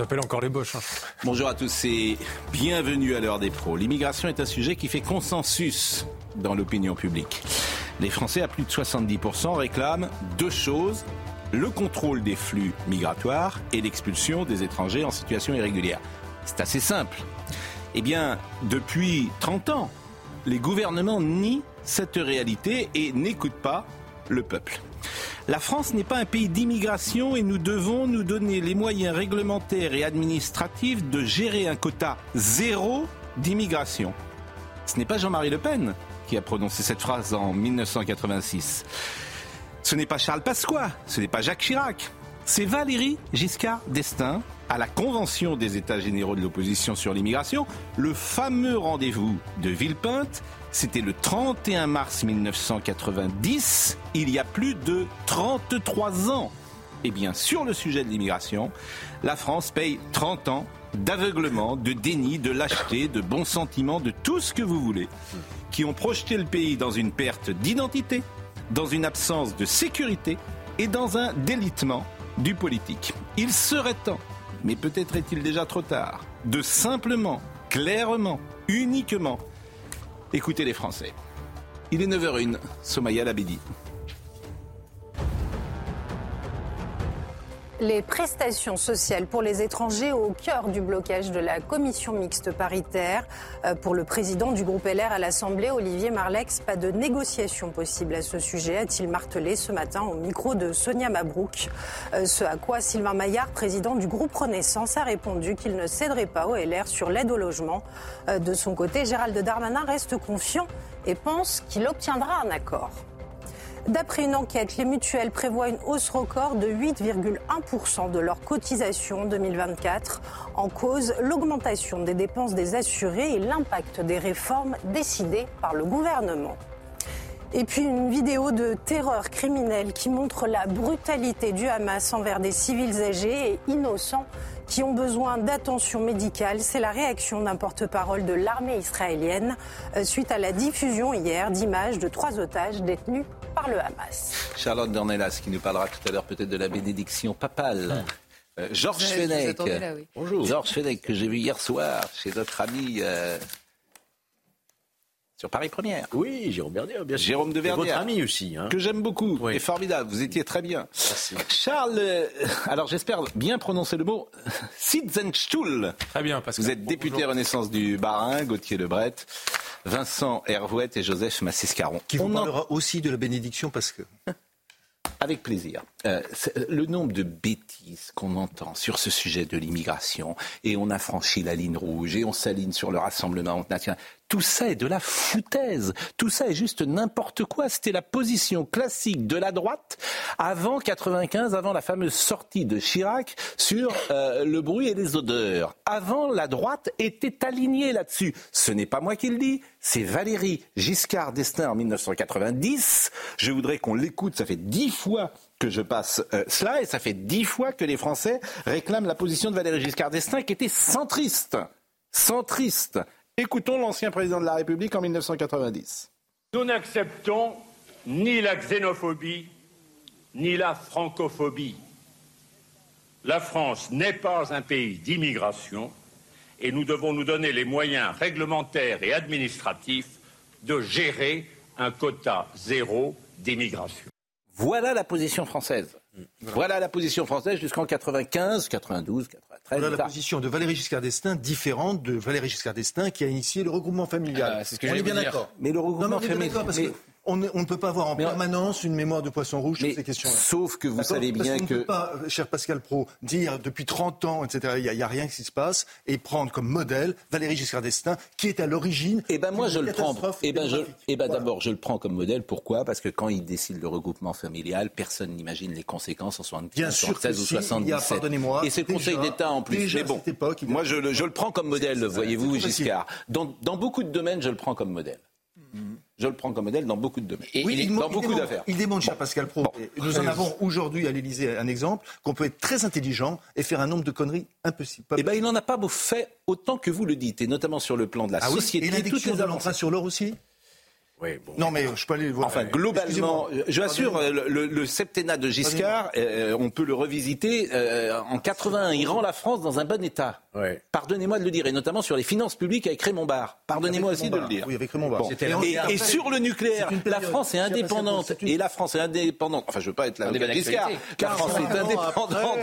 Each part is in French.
appelle encore les Boches. Hein. Bonjour à tous et bienvenue à l'heure des pros. L'immigration est un sujet qui fait consensus dans l'opinion publique. Les Français, à plus de 70%, réclament deux choses le contrôle des flux migratoires et l'expulsion des étrangers en situation irrégulière. C'est assez simple. Eh bien, depuis 30 ans, les gouvernements nient cette réalité et n'écoutent pas le peuple. La France n'est pas un pays d'immigration et nous devons nous donner les moyens réglementaires et administratifs de gérer un quota zéro d'immigration. Ce n'est pas Jean-Marie Le Pen qui a prononcé cette phrase en 1986. Ce n'est pas Charles Pasqua, ce n'est pas Jacques Chirac, c'est Valérie Giscard d'Estaing à la Convention des États généraux de l'opposition sur l'immigration, le fameux rendez-vous de Villepinte c'était le 31 mars 1990, il y a plus de 33 ans. Eh bien, sur le sujet de l'immigration, la France paye 30 ans d'aveuglement, de déni, de lâcheté, de bons sentiments, de tout ce que vous voulez, qui ont projeté le pays dans une perte d'identité, dans une absence de sécurité et dans un délitement du politique. Il serait temps, mais peut-être est-il déjà trop tard, de simplement, clairement, uniquement Écoutez les Français. Il est 9h01, Somaya Labedi. Les prestations sociales pour les étrangers au cœur du blocage de la commission mixte paritaire. Euh, pour le président du groupe LR à l'Assemblée, Olivier Marlex, pas de négociation possible à ce sujet, a-t-il martelé ce matin au micro de Sonia Mabrouk. Euh, ce à quoi Sylvain Maillard, président du groupe Renaissance, a répondu qu'il ne céderait pas au LR sur l'aide au logement. Euh, de son côté, Gérald Darmanin reste confiant et pense qu'il obtiendra un accord. D'après une enquête, les mutuelles prévoient une hausse record de 8,1% de leur cotisation en 2024. En cause, l'augmentation des dépenses des assurés et l'impact des réformes décidées par le gouvernement. Et puis une vidéo de terreur criminelle qui montre la brutalité du Hamas envers des civils âgés et innocents qui ont besoin d'attention médicale. C'est la réaction d'un porte-parole de l'armée israélienne euh, suite à la diffusion hier d'images de trois otages détenus par le Hamas. Charlotte Dornelas qui nous parlera tout à l'heure peut-être de la bénédiction papale. Euh, Georges Fenech. Bonjour. Georges Fenech que j'ai vu hier soir chez notre ami euh, sur Paris Première. Oui, Jérôme Verdier, bien sûr. Jérôme de Verdier. Votre ami aussi. Hein. Que j'aime beaucoup. Oui. Et formidable. Vous étiez très bien. Merci. Charles, euh, alors j'espère bien prononcer le mot Sitzenstuhl. Très bien, parce que vous êtes député Renaissance du Bas-Rhin, Gauthier Lebret, Vincent Hervouette et Joseph Massiscaron. Qui vous On parlera en... aussi de la bénédiction parce que. Avec plaisir. Euh, le nombre de bêtises qu'on entend sur ce sujet de l'immigration, et on a franchi la ligne rouge, et on s'aligne sur le Rassemblement national. Tout ça est de la foutaise. Tout ça est juste n'importe quoi. C'était la position classique de la droite avant 95, avant la fameuse sortie de Chirac sur euh, le bruit et les odeurs. Avant, la droite était alignée là-dessus. Ce n'est pas moi qui le dis, c'est Valérie Giscard d'Estaing en 1990. Je voudrais qu'on l'écoute. Ça fait dix fois que je passe euh, cela et ça fait dix fois que les Français réclament la position de Valérie Giscard d'Estaing qui était centriste. Centriste. Écoutons l'ancien président de la République en 1990. Nous n'acceptons ni la xénophobie, ni la francophobie. La France n'est pas un pays d'immigration et nous devons nous donner les moyens réglementaires et administratifs de gérer un quota zéro d'immigration. Voilà la position française. Voilà, la position française jusqu'en 95, 92, 93. Voilà la position de Valéry Giscard d'Estaing différente de Valéry Giscard d'Estaing qui a initié le regroupement familial. Ah, ce que on est bien d'accord. Mais le regroupement familial on, ne peut pas avoir en permanence une mémoire de poisson rouge sur ces questions-là. Sauf que vous savez bien Parce que. ne peut pas, cher Pascal Pro, dire depuis 30 ans, etc., il n'y a, rien qui se passe, et prendre comme modèle Valéry Giscard d'Estaing, qui est à l'origine. Eh ben moi je le prends. Eh ben, je, eh ben d'abord je le prends comme modèle. Pourquoi? Parce que quand il décide le regroupement familial, personne n'imagine les conséquences en 76 ou 77. Et c'est le Conseil d'État en plus. Mais bon, moi je le, je le prends comme modèle, voyez-vous, Giscard. Dans, dans beaucoup de domaines, je le prends comme modèle. Je le prends comme modèle dans beaucoup de domaines. Et oui, il, dans beaucoup d'affaires. Il démontre, cher Pascal Pro, nous en avons aujourd'hui à l'Élysée un exemple, qu'on peut être très intelligent et faire un nombre de conneries impossibles. Eh bien, il n'en a pas fait autant que vous le dites, et notamment sur le plan de la ah société. Oui et l'indiction de l'emprunt sur l'or aussi Non, mais je peux aller voir. Enfin, globalement, je assure, le, le, septennat de Giscard, euh, on peut le revisiter. Euh, en 81, il rend la France dans un bon état. Pardonnez-moi de le dire, et notamment sur les finances publiques avec Raymond Barre. Pardonnez-moi aussi de le dire. Oui, avec Raymond Barre. Et, sur le nucléaire, la France est indépendante. Et la France est indépendante. Enfin, je ne veux pas être là. Giscard. La France est indépendante.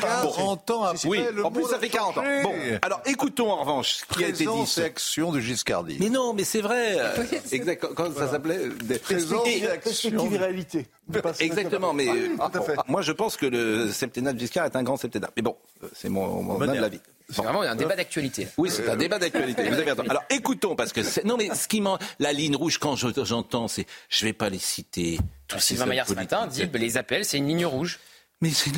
40 ans après. Oui, en plus, ça fait 40 ans. Bon, alors écoutons en revanche ce qui a été dit. section de Giscardie. Mais non, mais c'est vrai. Exactement quand ça s'appelait des perspectives et réalité. Exactement, mais ah, moi je pense que le septennat de Giscard est un grand septennat. Mais bon, c'est mon, mon de vie. C'est vraiment un débat d'actualité. Oui, c'est un débat d'actualité. Vous avez Alors écoutons, parce que non, mais ce qui la ligne rouge quand j'entends, c'est je vais pas les citer. Tous Sylvain Maillard ce matin dit les appels, c'est une ligne rouge. Mais c'est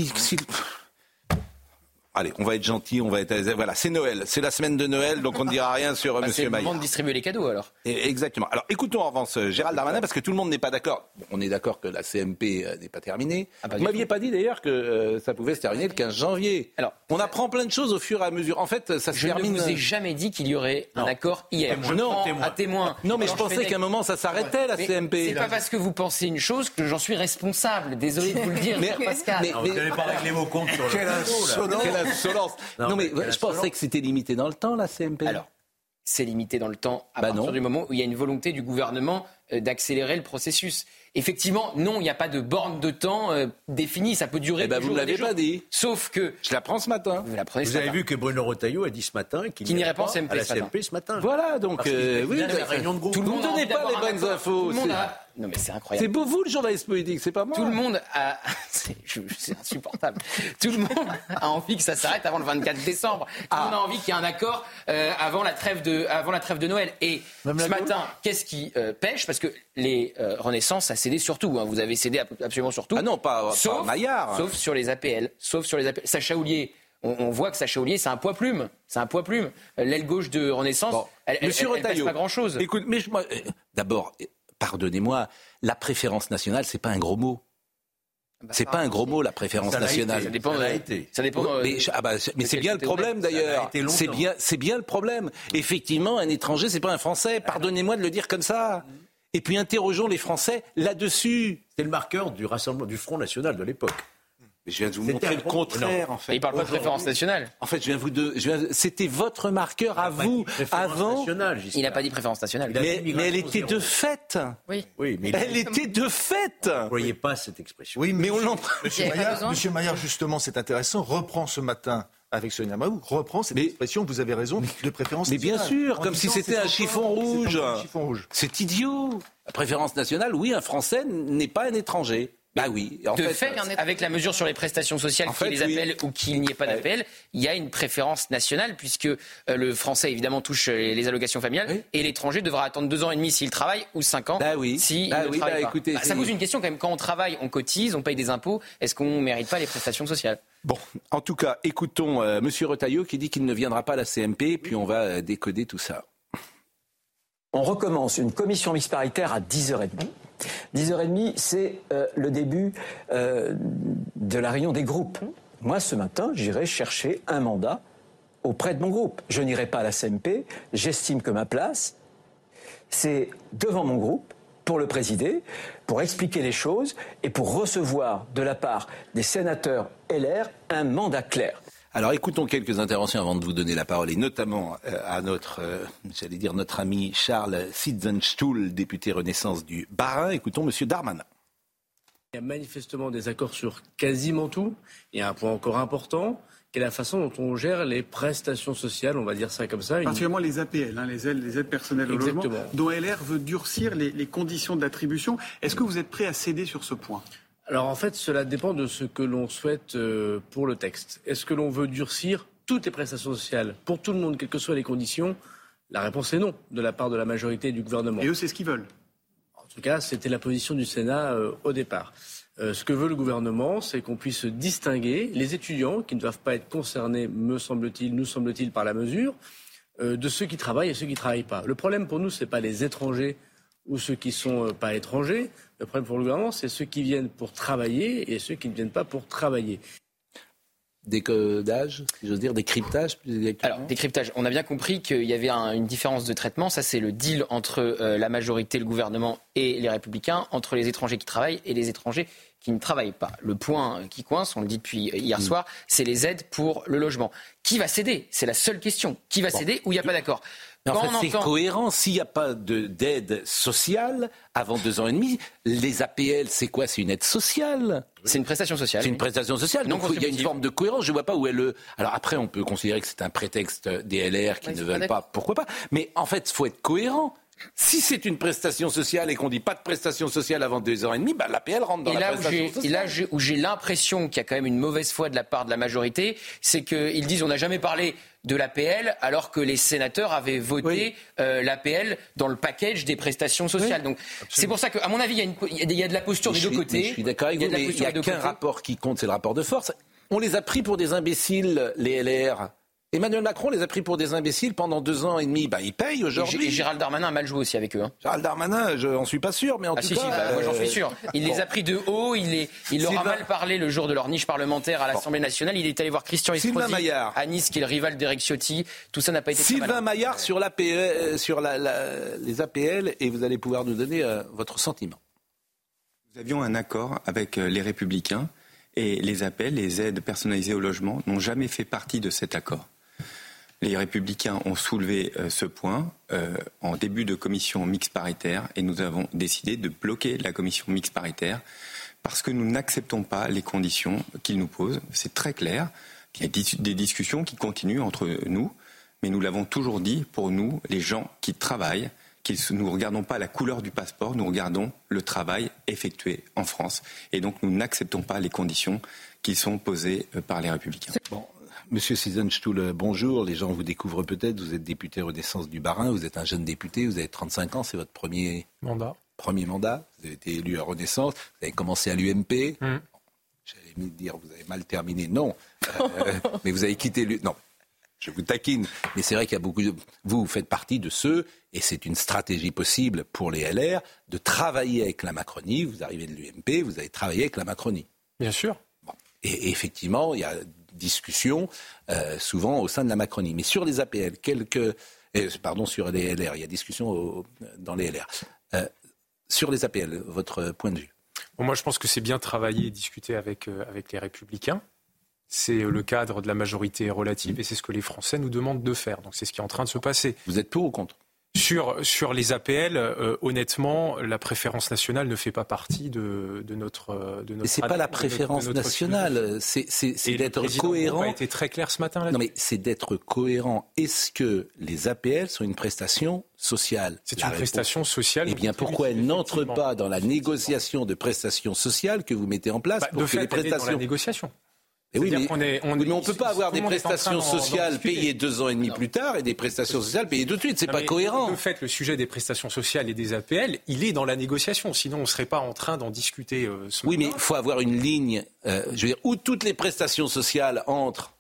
Allez, on va être gentil, on va être voilà, c'est Noël, c'est la semaine de Noël, donc on ne dira rien sur bah, Monsieur Maillard. C'est le moment de distribuer les cadeaux alors. exactement. Alors écoutons en revanche euh, Gérald Darmanin parce que tout le monde n'est pas d'accord. on est d'accord que la CMP euh, n'est pas terminée. Ah, Vous m'aviez pas dit d'ailleurs que euh, ça pouvait se terminer le 15 janvier. Alors, on apprend plein de choses au fur et à mesure. En fait, ça se je termine. Je ne vous ai jamais dit qu'il y aurait un accord hier. non, à témoin. Non, mais je pensais qu'à un moment ça s'arrêtait la CMP. C'est pas parce que vous pensez une chose que j'en suis responsable. Désolé de vous le dire, mais, Pascal. Mais, vous n'allez pas régler vos comptes sur le. Non, mais, je pensais que c'était limité dans le temps, la CMP. Alors, c'est limité dans le temps à bah partir du moment où il y a une volonté du gouvernement euh, d'accélérer le processus. Effectivement, non, il n'y a pas de borne de temps euh, définie. Ça peut durer. Eh ben, vous ne l'avez pas dit. Sauf que. Je l'apprends ce matin. Vous, vous avez vu que Bruno Retailleau a dit ce matin qu'il n'irait pas, à la CMP ce matin. Voilà, donc. Euh, oui, réunion de groupe. Tout le monde ne donnait pas les bonnes infos. Non mais c'est incroyable. C'est beau vous le journaliste politique, c'est pas moi. Tout le monde a, c'est insupportable. Tout le monde a envie que ça s'arrête avant le 24 décembre. Tout le ah. monde a envie qu'il y ait un accord euh, avant la trêve de, avant la trêve de Noël. Et ce matin, qu'est-ce qui pêche? Parce que les Renaissance a cédé sur tout. Hein. Vous avez cédé absolument sur tout. Ah non, pas, sauf, Maillard. Sauf sur les APL. Sauf sur les APL. Sacha Oulier. On, voit que Sacha Oulier, c'est un poids plume. C'est un poids plume. L'aile gauche de Renaissance, elle, Monsieur elle, pas grand-chose. Écoute, mais euh, d'abord, pardonnez-moi, la préférence nationale, c'est pas un gros mot. Bah, c'est pas un gros mot la préférence nationale. Ça dépend. Ça, été. ça dépend. Euh, mais, ah bah, mais c'est bien le problème d'ailleurs. C'est bien, c'est bien le problème. Effectivement, un étranger, c'est pas un Français. Pardonnez-moi de le dire comme ça. Et puis interrogeons les Français là-dessus. C'est le marqueur du rassemblement du Front National de l'époque. Mais je viens de vous montrer le contraire, en fait. Il parle pas de préférence nationale. En fait, je viens vous de, c'était votre marqueur à vous avant. il n'a pas dit préférence nationale. Mais, elle était de fait. Oui. Oui, mais elle était de fait. Vous ne voyez pas cette expression. Oui, mais on Monsieur Maillard, Monsieur Maillard, justement, c'est intéressant, reprend ce matin avec Sonia Mahou, reprend cette expression, vous avez raison, de préférence mais nationale. Mais bien sûr, comme si c'était un chiffon rouge. C'est idiot. La préférence nationale, oui, un Français n'est pas un étranger. Bah oui. En fait, avec la mesure sur les prestations sociales qui les appellent ou qu'il n'y ait pas d'appel, il y a une préférence nationale puisque euh, le français évidemment touche les allocations familiales et l'étranger devra attendre deux ans et demi s'il travaille ou cinq ans bah oui. s'il bah ne travaille bah Écoutez, ça pose une question quand même. Quand on travaille, on cotise, on paye des impôts. Est-ce qu'on ne mérite pas les prestations sociales? Bon, en tout cas, écoutons euh, Monsieur Retailleau qui dit qu'il ne viendra pas à la CMP, puis on va euh, décoder tout ça. On recommence une commission mixte paritaire à 10h30. 10h30, c'est euh, le début euh, de la réunion des groupes. Moi, ce matin, j'irai chercher un mandat auprès de mon groupe. Je n'irai pas à la CMP. J'estime que ma place, c'est devant mon groupe pour le présider, pour expliquer les choses et pour recevoir de la part des sénateurs LR un mandat clair. Alors écoutons quelques interventions avant de vous donner la parole, et notamment euh, à notre, euh, j'allais dire notre ami Charles Sitzenstuhl, député Renaissance du Bas-Rhin. Écoutons Monsieur Darmanin. Il y a manifestement des accords sur quasiment tout. Il y a un point encore important, qui est la façon dont on gère les prestations sociales, on va dire ça comme ça. Particulièrement les APL, hein, les, aides, les, aides, personnelles au logement, dont LR veut durcir les, les conditions d'attribution. Est-ce que vous êtes prêt à céder sur ce point? Alors en fait, cela dépend de ce que l'on souhaite euh, pour le texte. Est-ce que l'on veut durcir toutes les prestations sociales pour tout le monde, quelles que soient les conditions? La réponse est non, de la part de la majorité du gouvernement. Et eux, c'est ce qu'ils veulent? En tout cas, c'était la position du Sénat euh, au départ. Euh, ce que veut le gouvernement, c'est qu'on puisse distinguer les étudiants qui ne doivent pas être concernés, me semble-t-il, nous semble-t-il, par la mesure, de ceux qui travaillent et ceux qui ne travaillent pas. Le problème pour nous, ce n'est pas les étrangers ou ceux qui ne sont pas étrangers. Le problème pour le gouvernement, c'est ceux qui viennent pour travailler et ceux qui ne viennent pas pour travailler. décodage, si j'ose dire, décryptage plus Alors, décryptage. On a bien compris qu'il y avait une différence de traitement. Ça, c'est le deal entre euh, la majorité, le gouvernement et les républicains, entre les étrangers qui travaillent et les étrangers qui ne travaillent pas. Le point qui coince, on le dit depuis hier mm. soir, c'est les aides pour le logement. Qui va céder? C'est la seule question. Qui va céder ou il n'y a pas d'accord? En fait, c'est cohérent. S'il n'y a pas d'aide sociale avant deux ans et demi, les APL, c'est quoi? C'est une aide sociale? C'est une prestation sociale. C'est une prestation sociale. Donc il y a une forme de cohérence. Je ne vois pas où est le. Alors après, on peut considérer que c'est un prétexte des LR qui ne veulent pas. Pourquoi pas? Mais en fait, il faut être cohérent. Si c'est une prestation sociale et qu'on dit pas de prestation sociale avant deux ans et demi, bah, l'APL rentre dans la prestation sociale. Et là où j'ai l'impression qu'il y a quand même une mauvaise foi de la part de la majorité, c'est qu'ils disent on n'a jamais parlé de l'APL alors que les sénateurs avaient voté euh, l'APL dans le package des prestations sociales. Donc c'est pour ça qu'à mon avis, il y, a de la posture des deux côtés. Je suis d'accord avec vous, mais il n'y a qu'un rapport qui compte, c'est le rapport de force. On les a pris pour des imbéciles, les LR. Emmanuel Macron les a pris pour des imbéciles pendant deux ans et demi. Bah, ils payent aujourd'hui. Et Gérald Darmanin a mal joué aussi avec eux. Hein. Gérald Darmanin, je n'en suis pas sûr, mais en ah, tout cas. Si, bah, moi j'en suis sûr. Il les a pris de haut, il, les, il leur a mal parlé le jour de leur niche parlementaire à l'Assemblée nationale. Il est allé voir Christian Estrosi à Nice, qui est le rival d'Eric Ciotti. Tout ça n'a pas été Sylvain Maillard sur, euh, sur la, les APL, et vous allez pouvoir nous donner euh, votre sentiment. Nous avions un accord avec euh, les Républicains, et les appels, les aides personnalisées au logement n'ont jamais fait partie de cet accord. Les républicains ont soulevé euh, ce point euh, en début de commission mixte paritaire et nous avons décidé de bloquer la commission mixte paritaire parce que nous n'acceptons pas les conditions qu'ils nous posent. C'est très clair. Il y a des discussions qui continuent entre nous, mais nous l'avons toujours dit, pour nous, les gens qui travaillent, nous ne regardons pas la couleur du passeport, nous regardons le travail effectué en France. Et donc nous n'acceptons pas les conditions qui sont posées euh, par les républicains. Monsieur Sizenstuhl, bonjour. Les gens vous découvrent peut-être. Vous êtes député Renaissance du Barin. Vous êtes un jeune député. Vous avez 35 ans. C'est votre premier mandat. Premier mandat. Vous avez été élu à Renaissance. Vous avez commencé à l'UMP. Mmh. J'allais me dire, vous avez mal terminé. Non. Euh, mais vous avez quitté l'UMP. Non. Je vous taquine. Mais c'est vrai qu'il y a beaucoup de. Vous, faites partie de ceux, et c'est une stratégie possible pour les LR, de travailler avec la Macronie. Vous arrivez de l'UMP, vous avez travaillé avec la Macronie. Bien sûr. Et, effectivement, il y a discussion, euh, souvent au sein de la Macronie. Mais sur les APL, quelques. Euh, pardon, sur les LR, il y a discussion dans les LR. Euh, sur les APL, votre point de vue? Moi, je pense que c'est bien travailler et discuter avec, avec les Républicains. C'est le cadre de la majorité relative et c'est ce que les Français nous demandent de faire. Donc c'est ce qui est en train de se passer. Vous êtes pour ou contre? Sur, sur les APL, euh, honnêtement, la préférence nationale ne fait pas partie de, de notre. De notre c'est pas la préférence nationale, c'est d'être cohérent. a été très clair ce matin. Non, mais c'est d'être cohérent. Est-ce que les APL sont une prestation sociale? C'est une prestation sociale. Eh bien, pourquoi elles n'entrent pas dans la négociation de prestations sociales que vous mettez en place bah, pour de que les prestations. Dans la négociation. Eh oui, mais on on ne peut pas avoir des prestations sociales payées deux ans et demi plus tard et des prestations sociales payées tout de suite. C'est pas cohérent. De fait, le sujet des prestations sociales et des APL, il est dans la négociation. Sinon, on ne serait pas en train d'en discuter. Euh, oui, mais il faut avoir une ligne. Euh, je veux dire, où toutes les prestations sociales entrent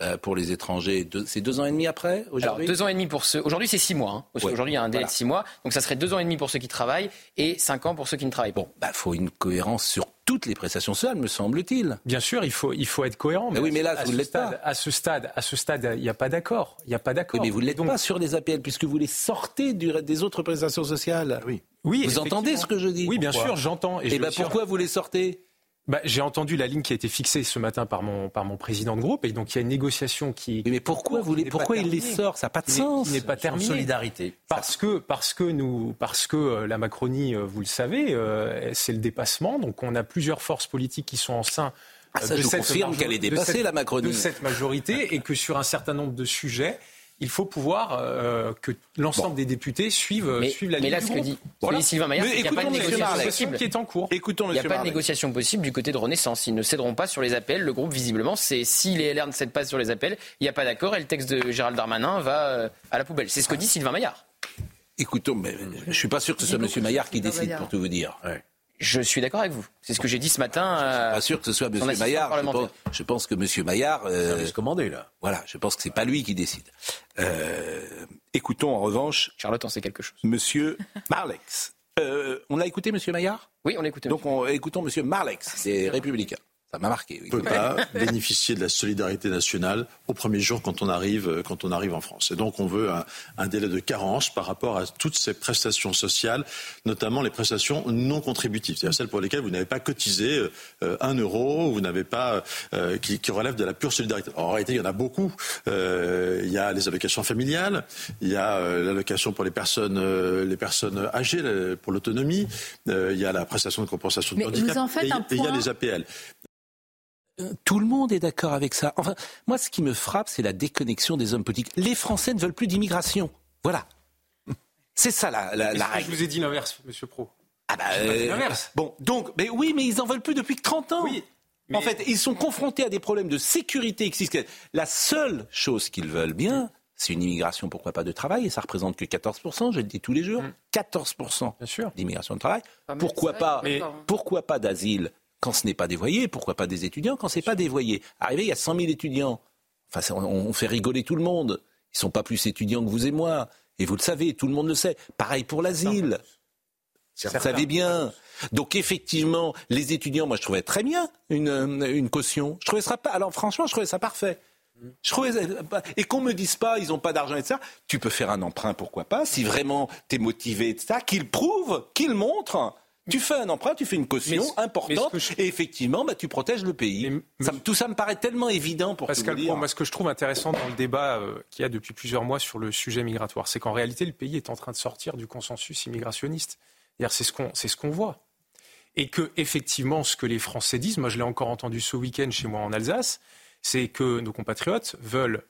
euh, pour les étrangers. C'est deux ans et demi après aujourd'hui deux ans et demi pour ceux. Aujourd'hui, c'est six mois. Hein, aujourd'hui, il y a un délai de six mois. Donc, ça serait deux ans et demi pour ceux qui travaillent et cinq ans pour ceux qui ne travaillent pas. Bon, bah, faut une cohérence sur toutes les prestations sociales, me semble-t-il. Bien sûr, il faut, il faut être cohérent. Mais, oui, mais là, vous ne l'êtes pas. À ce stade, à ce stade, il n'y a pas d'accord. Il n'y a pas d'accord. mais vous ne l'êtes pas sur les APL, puisque vous les sortez du, des autres prestations sociales. Oui. Oui, vous entendez ce que je dis Oui, bien sûr, j'entends. Et, et ben pourquoi vous les sortez? Bah, J'ai entendu la ligne qui a été fixée ce matin par mon, par mon président de groupe, et donc il y a une négociation qui. Mais, pourquoi, vous pourquoi il les sort? Ça n'a pas de sens. Il n'est pas terminé. solidarité. Parce que, parce que, nous, parce que euh, la Macronie, euh, vous le savez, euh, c'est le dépassement. Donc on a plusieurs forces politiques qui sont en sein. Ah, ça, de je confirme qu'elle est dépassée, la Macronie. De cette majorité, et que sur un certain nombre de sujets, il faut pouvoir euh, que l'ensemble des députés suivent, suivent la ligne Mais là, ce que dit Sylvain Maillard, c'est qu'il n'y a pas de négociation possible. Qui est en cours. Écoutons il n'y a pas de négociation possible du côté de Renaissance. Ils ne céderont pas sur les appels. Le groupe, visiblement, c'est si les LR ne cèdent pas sur les appels, il n'y a pas d'accord et le texte de Gérald Darmanin va euh, à la poubelle. C'est ce que dit Sylvain Maillard. Écoutons, mais je ne suis pas sûr que ce soit M. Maillard qui décide, pour tout vous dire. Je suis d'accord avec vous. C'est ce que j'ai dit ce matin. Je suis pas sûr que ce soit M. Maillard. Je pense, que M. Maillard. Euh, commandé là. Voilà, je pense que c'est pas lui qui décide. Euh, écoutons en revanche. Charlotte en sait quelque chose. Monsieur Marlex. Euh, on a écouté M. Maillard? Oui, on l'a écouté. Donc on, écoutons M. Marlex, c'est républicain. Ça m'a marqué. Oui. On ne peut pas bénéficier de la solidarité nationale au premier jour quand on arrive, euh, quand on arrive en France. Et donc on veut un, un, délai de carence par rapport à toutes ces prestations sociales, notamment les prestations non contributives, c'est-à-dire celles pour lesquelles vous n'avez pas cotisé euh, un euro, vous n'avez pas euh, qui, qui, relèvent de la pure solidarité. en réalité, il y en a beaucoup. Euh, il y a les allocations familiales, il y a euh, l'allocation pour les personnes, les personnes âgées, pour l'autonomie, il y a la prestation de compensation de handicap, et, et il y a les APL tout le monde est d'accord avec ça. Enfin, moi, ce qui me frappe, c'est la déconnexion des hommes politiques. Les Français ne veulent plus d'immigration. Voilà. C'est ça la, la, la règle. Je vous ai dit l'inverse, Monsieur Pro? Ah bah, euh, bon, donc, mais oui, mais ils en veulent plus depuis 30 ans. Oui. En fait, ils sont confrontés à des problèmes de sécurité La seule chose qu'ils veulent bien, c'est une immigration, pourquoi pas, de travail, et ça représente que 14%, je le dis tous les jours, 14% mm. d'immigration de travail. pourquoi pas, pourquoi pas d'asile quand ce n'est pas dévoyé, pourquoi pas des étudiants quand ce n'est pas dévoyé? Arrivé, il y a 100 000 étudiants. Enfin, on, fait rigoler tout le monde. Ils sont pas plus étudiants que vous et moi. Et vous le savez, tout le monde le sait. Pareil pour l'asile. Vous le savez bien. Donc effectivement, les étudiants, moi je trouvais très bien une, une caution. Je trouvais ça pas. Alors franchement, je trouvais ça parfait. Je trouvais, et qu'on me dise pas, ils ont pas d'argent, etc. Tu peux faire un emprunt, pourquoi pas, si vraiment tu es motivé, etc. Qu'ils prouvent, qu'ils montrent tu fais un emprunt, tu fais une caution importante, et effectivement, bah, tu protèges le pays. tout ça me paraît tellement évident pour Pascal tout dire. Moi, ce que je trouve intéressant dans le débat euh, qu'il y a depuis plusieurs mois sur le sujet migratoire, c'est qu'en réalité, le pays est en train de sortir du consensus immigrationniste. C'est ce qu'on ce qu'on voit. Et que, effectivement, ce que les Français disent, moi je l'ai encore entendu ce week-end chez moi en Alsace, c'est que nos compatriotes veulent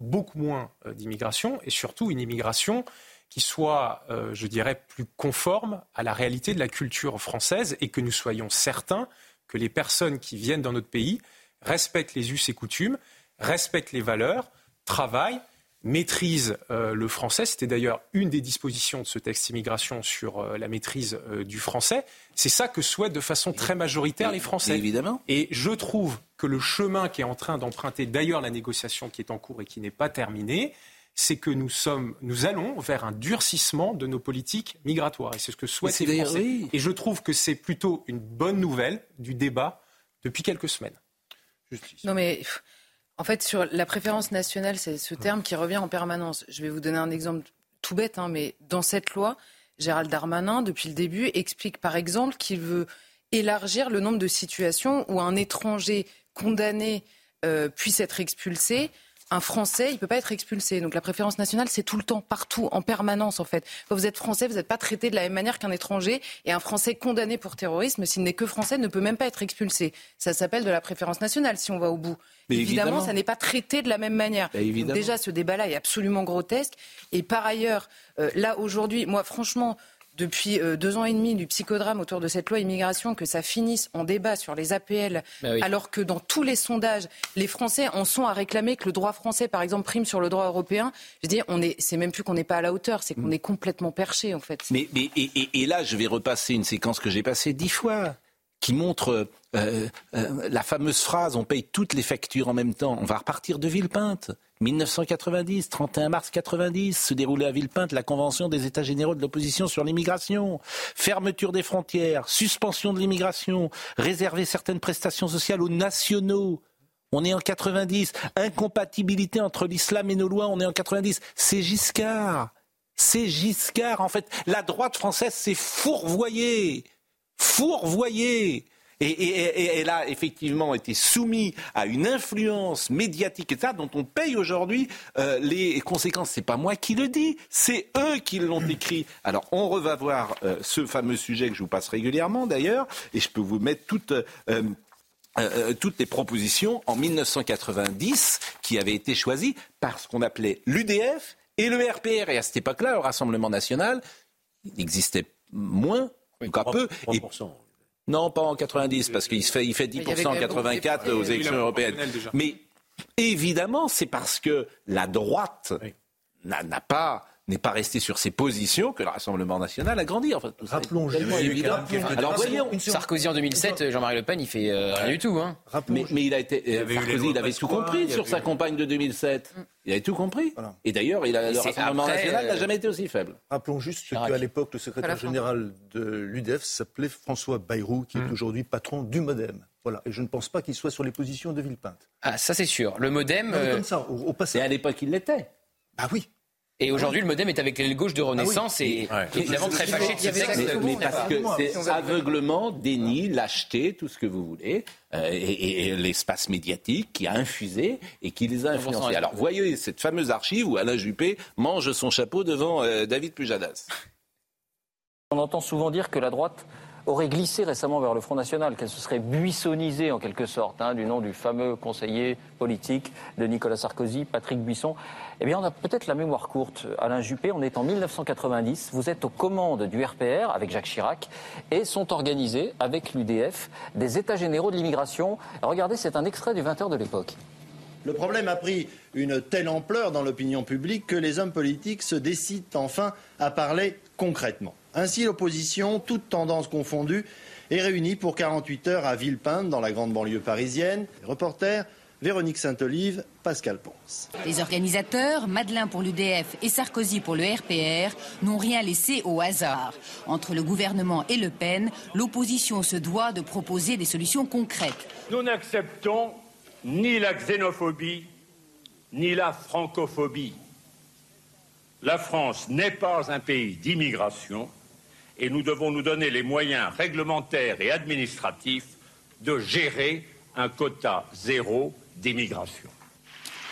beaucoup moins euh, d'immigration et surtout une immigration qui soit, euh, je dirais, plus conforme à la réalité de la culture française et que nous soyons certains que les personnes qui viennent dans notre pays respectent les us et coutumes, respectent les valeurs, travaillent, maîtrisent euh, le français. C'était d'ailleurs une des dispositions de ce texte immigration sur euh, la maîtrise du français. C'est ça que souhaitent de façon très majoritaire les Français. évidemment. Et je trouve que le chemin qui est en train d'emprunter, d'ailleurs la négociation qui est en cours et qui n'est pas terminée, c'est que nous, sommes, nous allons vers un durcissement de nos politiques migratoires. Et c'est ce que souhaitent les Français. Et je trouve que c'est plutôt une bonne nouvelle du débat depuis quelques semaines. Non mais en fait, sur la préférence nationale, c'est ce terme qui revient en permanence. Je vais vous donner un exemple tout bête, hein, mais dans cette loi, Gérald Darmanin, depuis le début, explique par exemple qu'il veut élargir le nombre de situations où un étranger condamné euh, puisse être expulsé un Français, il ne peut pas être expulsé. Donc la préférence nationale, c'est tout le temps, partout, en permanence en fait. Quand vous êtes Français, vous n'êtes pas traité de la même manière qu'un étranger. Et un Français condamné pour terrorisme, s'il n'est que Français, ne peut même pas être expulsé. Ça s'appelle de la préférence nationale si on va au bout. Mais évidemment, ça n'est pas traité de la même manière. Bah, déjà, ce débat-là est absolument grotesque. Et par ailleurs, euh, là aujourd'hui, moi franchement depuis euh, deux ans et demi du psychodrame autour de cette loi immigration que ça finisse en débat sur les APL, bah alors que dans tous les sondages, les Français en sont à réclamer que le droit français, par exemple, prime sur le droit européen. Je veux dire, on est, c'est même plus qu'on n'est pas à la hauteur, c'est qu'on mm. est complètement perché, en fait. Mais, mais et, et, là, je vais repasser une séquence que j'ai passée dix fois qui montre euh, euh, la fameuse phrase on paye toutes les factures en même temps. On va repartir de Villepinte. 1990, 31 mars 90, se déroulait à Villepinte la convention des États généraux de l'opposition sur l'immigration. Fermeture des frontières, suspension de l'immigration, réserver certaines prestations sociales aux nationaux. On est en 90. Incompatibilité entre l'islam et nos lois, on est en 90. C'est Giscard. C'est Giscard. En fait, la droite française s'est fourvoyée. Fourvoyée et, elle a effectivement été soumise à une influence médiatique et ça dont on paye aujourd'hui euh, les conséquences. C'est pas moi qui le dis, c'est eux qui l'ont écrit. Alors on va voir euh, ce fameux sujet que je vous passe régulièrement d'ailleurs, et je peux vous mettre toutes. Euh, toutes les propositions en 1990 qui avaient été choisies par ce qu'on appelait l'UDF et le RPR. Et à cette époque-là, le Rassemblement national existait moins, oui, un peu. Et, non, pas en 90, parce qu'il fait, il fait 10% en 84 aux élections européennes. Mais évidemment, c'est parce que la droite n'a pas n'est pas resté sur ses positions que le Rassemblement national a grandi. En fait, Rappelons juste. Alors voyons. Sarkozy en 2007, Jean-Marie Le Pen, il fait euh, rien du tout. Hein. Mais, il a été. Euh, Sarkozy, il avait tout compris sur sa campagne de 2007. Il avait tout compris. Et d'ailleurs, le Rassemblement national n'a euh, jamais été aussi faible. Rappelons juste qu'à l'époque, le secrétaire général de l'UDF s'appelait François Bayrou, qui est hum. aujourd'hui patron du MoDem. Voilà. Et je ne pense pas qu'il soit sur les positions de Villepinte. Ah, ça c'est sûr. Le modem. comme euh, ça, au, passé. Et à l'époque, il l'était. Ah oui. Et aujourd'hui, le modem est avec l'aile gauche de Renaissance ah et évidemment très fâché de ce texte. Mais, parce que c'est aveuglement, déni, lâcheté, tout ce que vous voulez, euh, et, l'espace médiatique qui a infusé et qui les a influencés. Alors, voyez cette fameuse archive où Alain Juppé mange son chapeau devant euh, David Pujadas. On entend souvent dire que la droite aurait glissé récemment vers le Front National, qu'elle se serait buissonnisée en quelque sorte, hein, du nom du fameux conseiller politique de Nicolas Sarkozy, Patrick Buisson. Eh bien, on a peut-être la mémoire courte. Alain Juppé, on est en 1990, vous êtes aux commandes du RPR avec Jacques Chirac et sont organisés avec l'UDF des États généraux de l'immigration. Regardez, c'est un extrait du 20h de l'époque. Le problème a pris une telle ampleur dans l'opinion publique que les hommes politiques se décident enfin à parler concrètement. Ainsi, l'opposition, toute tendance confondue, est réunie pour 48 heures à Villepinte, dans la grande banlieue parisienne. Reporter Véronique Saint-Olive, Pascal Ponce. Les organisateurs, Madelin pour l'UDF et Sarkozy pour le RPR, n'ont rien laissé au hasard. Entre le gouvernement et Le Pen, l'opposition se doit de proposer des solutions concrètes. Nous n'acceptons ni la xénophobie, ni la francophobie. La France n'est pas un pays d'immigration et nous devons nous donner les moyens réglementaires et administratifs de gérer un quota zéro d'immigration.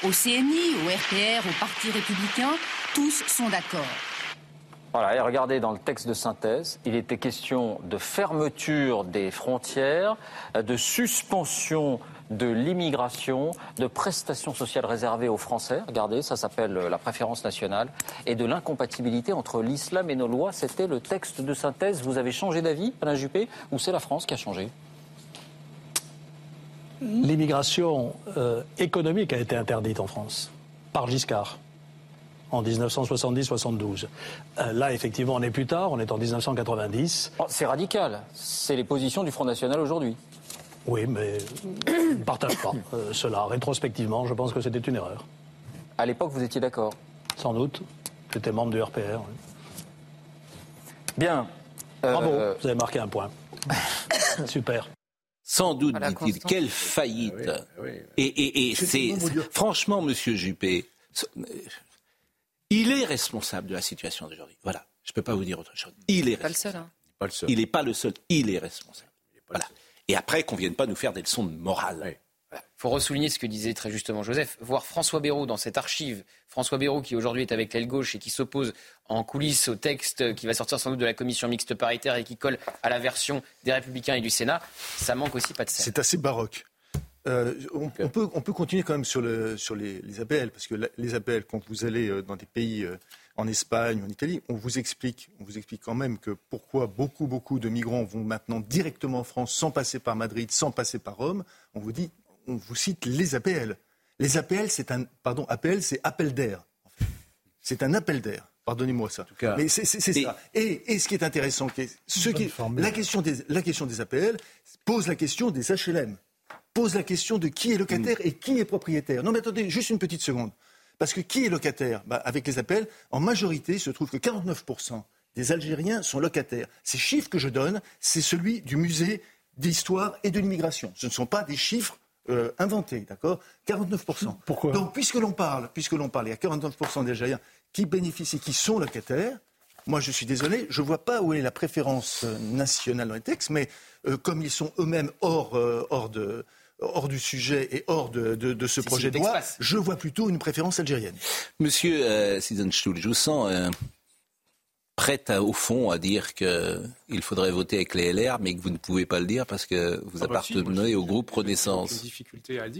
Au CNI, au RPR, au Parti républicain, tous sont d'accord. Voilà, et regardez dans le texte de synthèse, il était question de fermeture des frontières, de suspension de l'immigration, de prestations sociales réservées aux Français, regardez, ça s'appelle la préférence nationale, et de l'incompatibilité entre l'islam et nos lois. C'était le texte de synthèse. Vous avez changé d'avis, Alain Juppé, ou c'est la France qui a changé? L'immigration euh, économique a été interdite en France par Giscard en 1970-72. Euh, là, effectivement, on est plus tard, on est en 1990. c'est radical. C'est les positions du Front National aujourd'hui. Oui, mais je ne partage pas euh, cela. Rétrospectivement, je pense que c'était une erreur. À l'époque, vous étiez d'accord Sans doute. J'étais membre du RPR. Bien. Bravo, vous avez marqué un point. Super. Sans doute, dit-il, quelle faillite. Ah et, c'est franchement, Monsieur Juppé, il est responsable de la situation d'aujourd'hui. Voilà, je ne peux pas vous dire autre chose. Il est responsable. Hein. Pas le seul. Il n'est pas le seul. Il est responsable. Voilà. Et après, qu'on vienne pas nous faire des leçons de morale. Il faut ressouligner ce que disait très justement Joseph. Voir François Bayrou dans cette archive, François Bayrou qui aujourd'hui est avec l'aile gauche et qui s'oppose en coulisses au texte qui va sortir sans doute de la commission mixte paritaire et qui colle à la version des Républicains et du Sénat, ça manque aussi pas de sel. C'est assez baroque. Euh, on, peut, on, peut, continuer quand même sur, le, sur les, les, APL, parce que les APL, quand vous allez euh, dans des pays euh, en Espagne, en Italie, on vous explique, on vous explique quand même que pourquoi beaucoup, beaucoup de migrants vont maintenant directement en France sans passer par Madrid, sans passer par Rome. On vous dit, on vous cite les APL. Les APL, c'est un, pardon, APL, c'est appel d'air. C'est un appel d'air. Pardonnez-moi ça. Mais c'est ça. Et, ce qui est intéressant, ce qui, la, question des, la question des APL pose la question des HLM, pose la question de qui est locataire et qui est propriétaire. Non mais attendez, juste une petite seconde. Parce que qui est locataire? Bah, Avec les appels, en majorité, il se trouve que 49% des Algériens sont locataires. Ces chiffres que je donne, c'est celui du musée d'histoire et de l'immigration. Ce ne sont pas des chiffres euh, inventés, d'accord? 49%. Pourquoi? Donc, puisque l'on parle, puisque l'on parle, il y a 49% d'Algériens qui bénéficient, qui sont locataires. Moi, je suis désolé, je ne vois pas où est la préférence euh, nationale dans les textes, mais euh, comme ils sont eux-mêmes hors, hors de, hors du sujet et hors de, ce projet de loi, je vois plutôt une préférence algérienne. Monsieur euh, je vous sens euh, prête au fond à dire qu'il faudrait voter avec les LR, mais que vous ne pouvez pas le dire parce que vous ah bah appartenez au groupe Renaissance.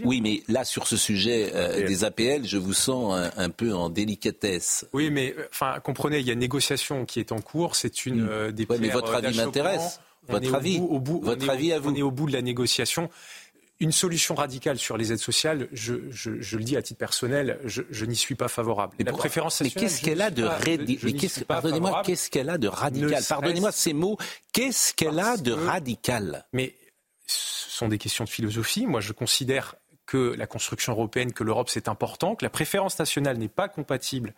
Oui, mais là, sur ce sujet euh, des APL, je vous sens un, peu en délicatesse. Oui, mais enfin, comprenez, il y a une négociation qui est en cours. C'est une mm. des mais votre avis m'intéresse. Votre avis, votre avis à vous. On est au bout de la négociation une solution radicale sur les aides sociales, je, le dis à titre personnel, je, n'y suis pas favorable. la préférence Mais qu'est-ce qu'elle a de radical Pardonnez-moi, qu'est-ce qu'elle a de radical Pardonnez-moi ces mots. Qu'est-ce qu'elle a de radical Mais ce sont des questions de philosophie. Moi, je considère que la construction européenne, que l'Europe, c'est important, que la préférence nationale n'est pas compatible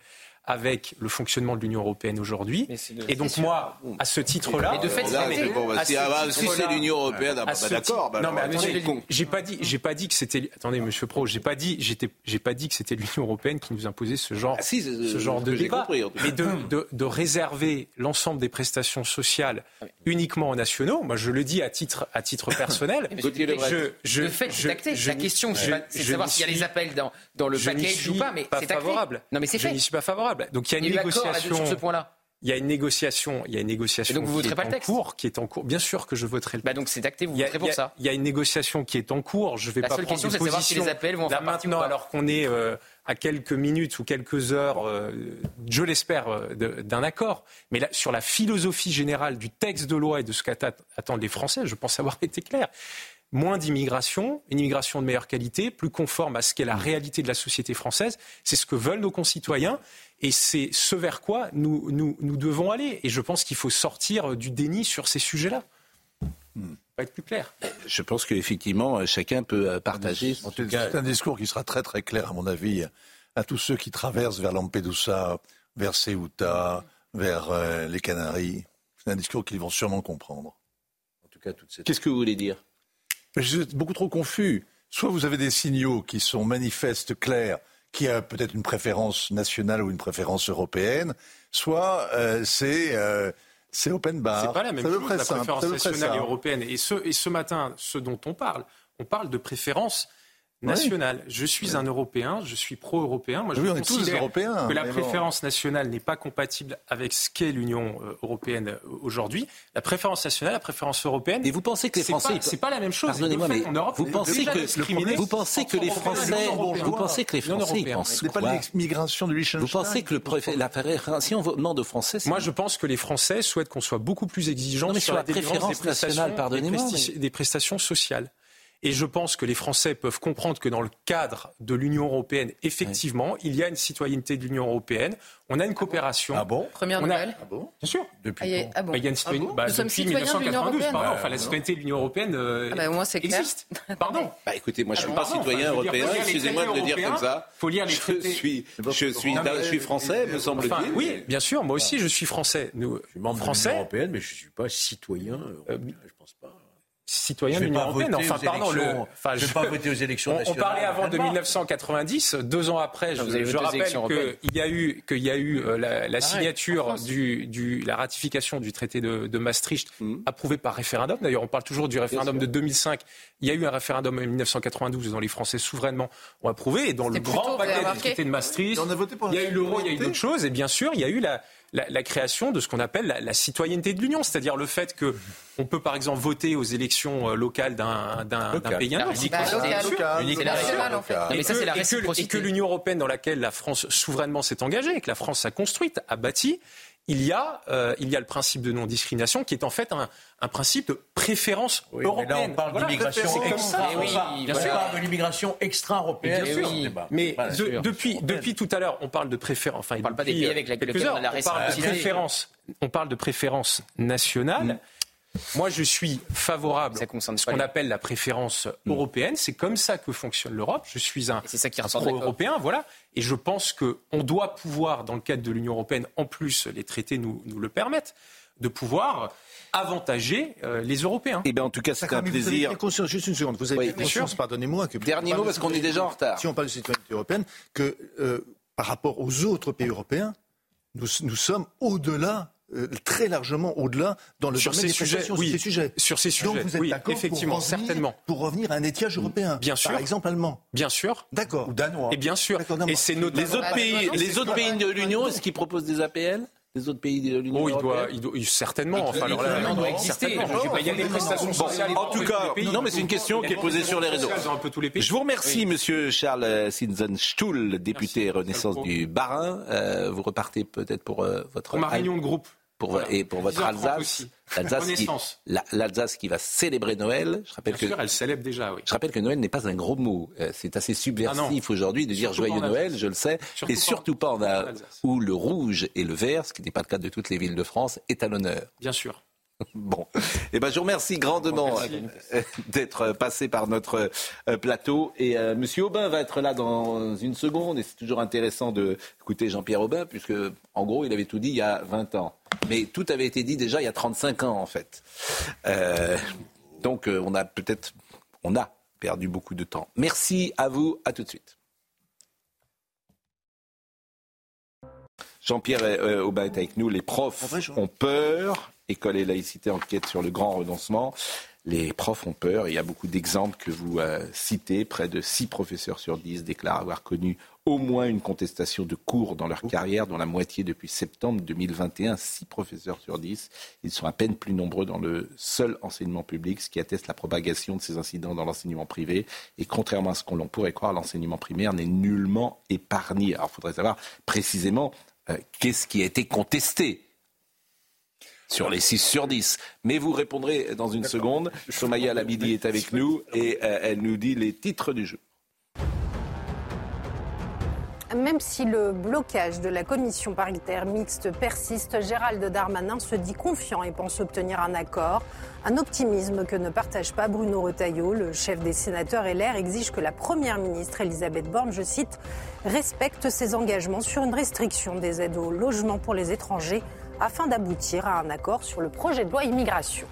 avec le fonctionnement de l'Union européenne aujourd'hui. Et donc moi, à ce titre-là, de fait, si c'est l'Union européenne, ah, bah, d'accord. Bah, non mais attendez, j'ai pas dit, j'ai pas dit que c'était. Attendez, Monsieur Pro, j'ai pas dit, j'étais, j'ai pas dit que c'était l'Union européenne qui nous imposait ce genre, ah, ce genre de débat, mais de, de, de réserver l'ensemble des prestations sociales ah uniquement aux nationaux. Moi, je le dis à titre, à titre personnel. je, je, le fait, c'est La question, c'est de savoir s'il y a les appels dans, dans le package ou pas, mais c'est favorable. Non, mais c'est fait. Je n'y suis pas favorable. Donc il y a une négociation sur ce point-là. Il y a une négociation, il y a une négociation donc vous voterez pas le texte. cours, qui est en cours. Bien sûr que je voterai le. Bah donc c'est acté, vous voterez pour ça. Il y a une négociation qui est en cours. Je vais La pas seule prendre question, c'est de savoir si les appels vont là maintenant, alors qu'on est euh, à quelques minutes ou quelques heures, euh, je l'espère, euh, d'un accord. Mais là, sur la philosophie générale du texte de loi et de ce qu'attendent les Français, je pense avoir été clair moins d'immigration, une immigration de meilleure qualité, plus conforme à ce qu'est la réalité de la société française. C'est ce que veulent nos concitoyens et c'est ce vers quoi nous, nous, nous devons aller. Et je pense qu'il faut sortir du déni sur ces sujets-là. Hmm. Pas être plus clair. Je pense qu'effectivement, chacun peut euh, partager. C'est un discours qui sera très très clair, à mon avis, à tous ceux qui traversent vers Lampedusa, vers Ceuta, vers euh, les Canaries. C'est un discours qu'ils vont sûrement comprendre. En tout cas, Qu'est-ce que vous voulez dire? Je suis beaucoup trop confus. Soit vous avez des signaux qui sont manifestes, clairs, qui a peut-être une préférence nationale ou une préférence européenne, soit euh, c'est euh, c'est open bar. C'est pas la même chose, la préférence nationale et européenne. Et ce, et ce matin, ce dont on parle, on parle de préférence nationale. Je suis un Européen, je suis pro-européen. Moi, je oui, on est tous des Européens. Que la préférence nationale n'est pas compatible avec ce qu'est l'Union euh, européenne euh, aujourd'hui. La préférence nationale, la préférence européenne. Et vous pensez que les Français, c'est pas, la même chose. Pardonnez-moi, mais en Europe, vous pensez que vous pensez que les Français, vous pensez que les Français, pensent pas l'immigration de Liechtenstein. Vous pensez que le la si on demande aux Français, moi, je pense que les Français souhaitent qu'on soit beaucoup plus exigeants sur la préférence nationale, pardonnez-moi, des prestations sociales. Et je pense que les Français peuvent comprendre que dans le cadre de l'Union européenne, effectivement, il y a une citoyenneté de l'Union européenne. On a une coopération. Ah bon? Première nouvelle. Ah bon? Bien sûr. Depuis ah, ah bon? il y a une citoyenneté. Ah bah, Nous sommes citoyens de l'Union européenne. Pardon, enfin, la citoyenneté de l'Union européenne euh, ah bah, moi, existe. Pardon. Bah, écoutez, moi, je ne suis pas citoyen européen. Excusez-moi de le dire comme ça. Faut lire les je suis, je suis, je suis français, me semble-t-il. Oui, bien sûr. Moi aussi, je suis français. Nous, je suis membre de l'Union européenne, mais je ne suis pas citoyen. Euh, je pense pas citoyen de l'Union européenne. Enfin, pardon, le, enfin, je ne vais pas voter aux élections on, on parlait avant de 1990, deux ans après, je, je rappelle qu'il y a eu, qu'il y a eu euh, la, la signature du, du, la ratification du traité de, de Maastricht, mmh. approuvé par référendum. D'ailleurs, on parle toujours du référendum de 2005. Il y a eu un référendum en 1992 dont les Français souverainement ont approuvé. Et dans le grand paquet du traité de Maastricht, il y a eu l'euro, il y a eu d'autres choses. Et bien sûr, il y a eu la, la, création de ce qu'on appelle la, citoyenneté de l'Union, c'est-à-dire le fait que on peut par exemple voter aux élections euh, locales d'un pays un autre. Et que l'Union européenne dans laquelle la France souverainement s'est engagée et que la France a construite, a bâti, il y a, euh, il y a le principe de non-discrimination qui est en fait un, un principe de préférence européenne. Mais là, on parle d'immigration extra. Oui, on parle de l'immigration extra-européenne. Mais depuis, depuis tout à l'heure, on parle de préférence. Enfin, on parle pas des pays avec lesquels on a la on parle de préférence. On parle de préférence nationale. Mm. Moi, je suis favorable à ce qu'on appelle la préférence mm. européenne. C'est comme ça que fonctionne l'Europe. Je suis un, pro-européen, voilà. Et je pense qu'on doit pouvoir, dans le cadre de l'Union européenne, en plus, les traités nous, nous le permettent, de pouvoir avantager euh, les Européens. Eh bien, en tout cas, c'est un plaisir. Vous avez conscience, juste une seconde, vous avez conscience, pardonnez-moi, que. Dernier mot, parce qu'on est déjà en retard. Si on parle de citoyenneté européenne, que euh, par rapport aux autres pays européens, nous, nous sommes au-delà euh, très largement au-delà dans le sur domaine ces sujets, sur ces sujets. Sur ces sujets, Donc vous êtes oui, d'accord effectivement, pour revenir, certainement. Pour revenir à un étiage européen, bien sûr. par exemple allemand. Bien sûr. D'accord. Ou danois. Et bien sûr. Et c'est les autres pays, les autres pays de l'Union, est-ce qu'ils proposent des APL les autres pays de l'Union oh, européenne il doit, il doit, certainement. Enfin, alors là, il doit exister. Il y a des prestations sociales. en tout cas, non, mais c'est une question qui est posée sur les réseaux. Un peu tous les pays. Je vous remercie, Monsieur Charles Sinzenstuhl, député Renaissance du Barin. Euh, vous repartez peut-être pour euh, votre. Pour ma réunion de groupe pour, et pour votre Alsace. L'Alsace qui, qui va célébrer Noël. Je rappelle Bien que, sûr, elle célèbre déjà, oui. Je rappelle que Noël n'est pas un gros mot. Euh, c'est assez subversif ah aujourd'hui de dire joyeux Noël, je le sais. et surtout pas en, Alsace, où le rouge et le vert, ce qui n'est pas le cas de toutes les villes de France, est à l'honneur. Bien sûr. Bon, eh ben, je vous remercie grandement euh, d'être passé par notre euh, plateau. Et M. Monsieur Aubin va être là dans une seconde. Et c'est toujours intéressant d'écouter Jean-Pierre Aubin, puisque, en gros, il avait tout dit il y a 20 ans. Mais tout avait été dit déjà il y a 35 ans, en fait. donc, on a peut-être, on a perdu beaucoup de temps. Merci à vous. À tout de suite. Jean-Pierre euh, Aubin est avec nous. Les profs ont peur. École et laïcité enquête sur le grand renoncement. Les profs ont peur. Il y a beaucoup d'exemples que vous euh, citez. Près de 6 professeurs sur 10 déclarent avoir connu au moins une contestation de cours dans leur carrière, dont la moitié depuis septembre 2021. 6 professeurs sur 10. Ils sont à peine plus nombreux dans le seul enseignement public, ce qui atteste la propagation de ces incidents dans l'enseignement privé. Et contrairement à ce qu'on pourrait croire, l'enseignement primaire n'est nullement épargné. Alors il faudrait savoir précisément euh, qu'est-ce qui a été contesté sur les 6 sur 10. Mais vous répondrez dans une seconde. Somaya Labidi est avec nous et euh, elle nous dit les titres du jeu. Même si le blocage de la commission paritaire mixte persiste, Gérald Darmanin se dit confiant et pense obtenir un accord. Un optimisme que ne partage pas Bruno Retailleau. Le chef des sénateurs LR exige que la première ministre Elisabeth Borne, je cite, respecte ses engagements sur une restriction des aides au logement pour les étrangers afin d'aboutir à un accord sur le projet de loi immigration.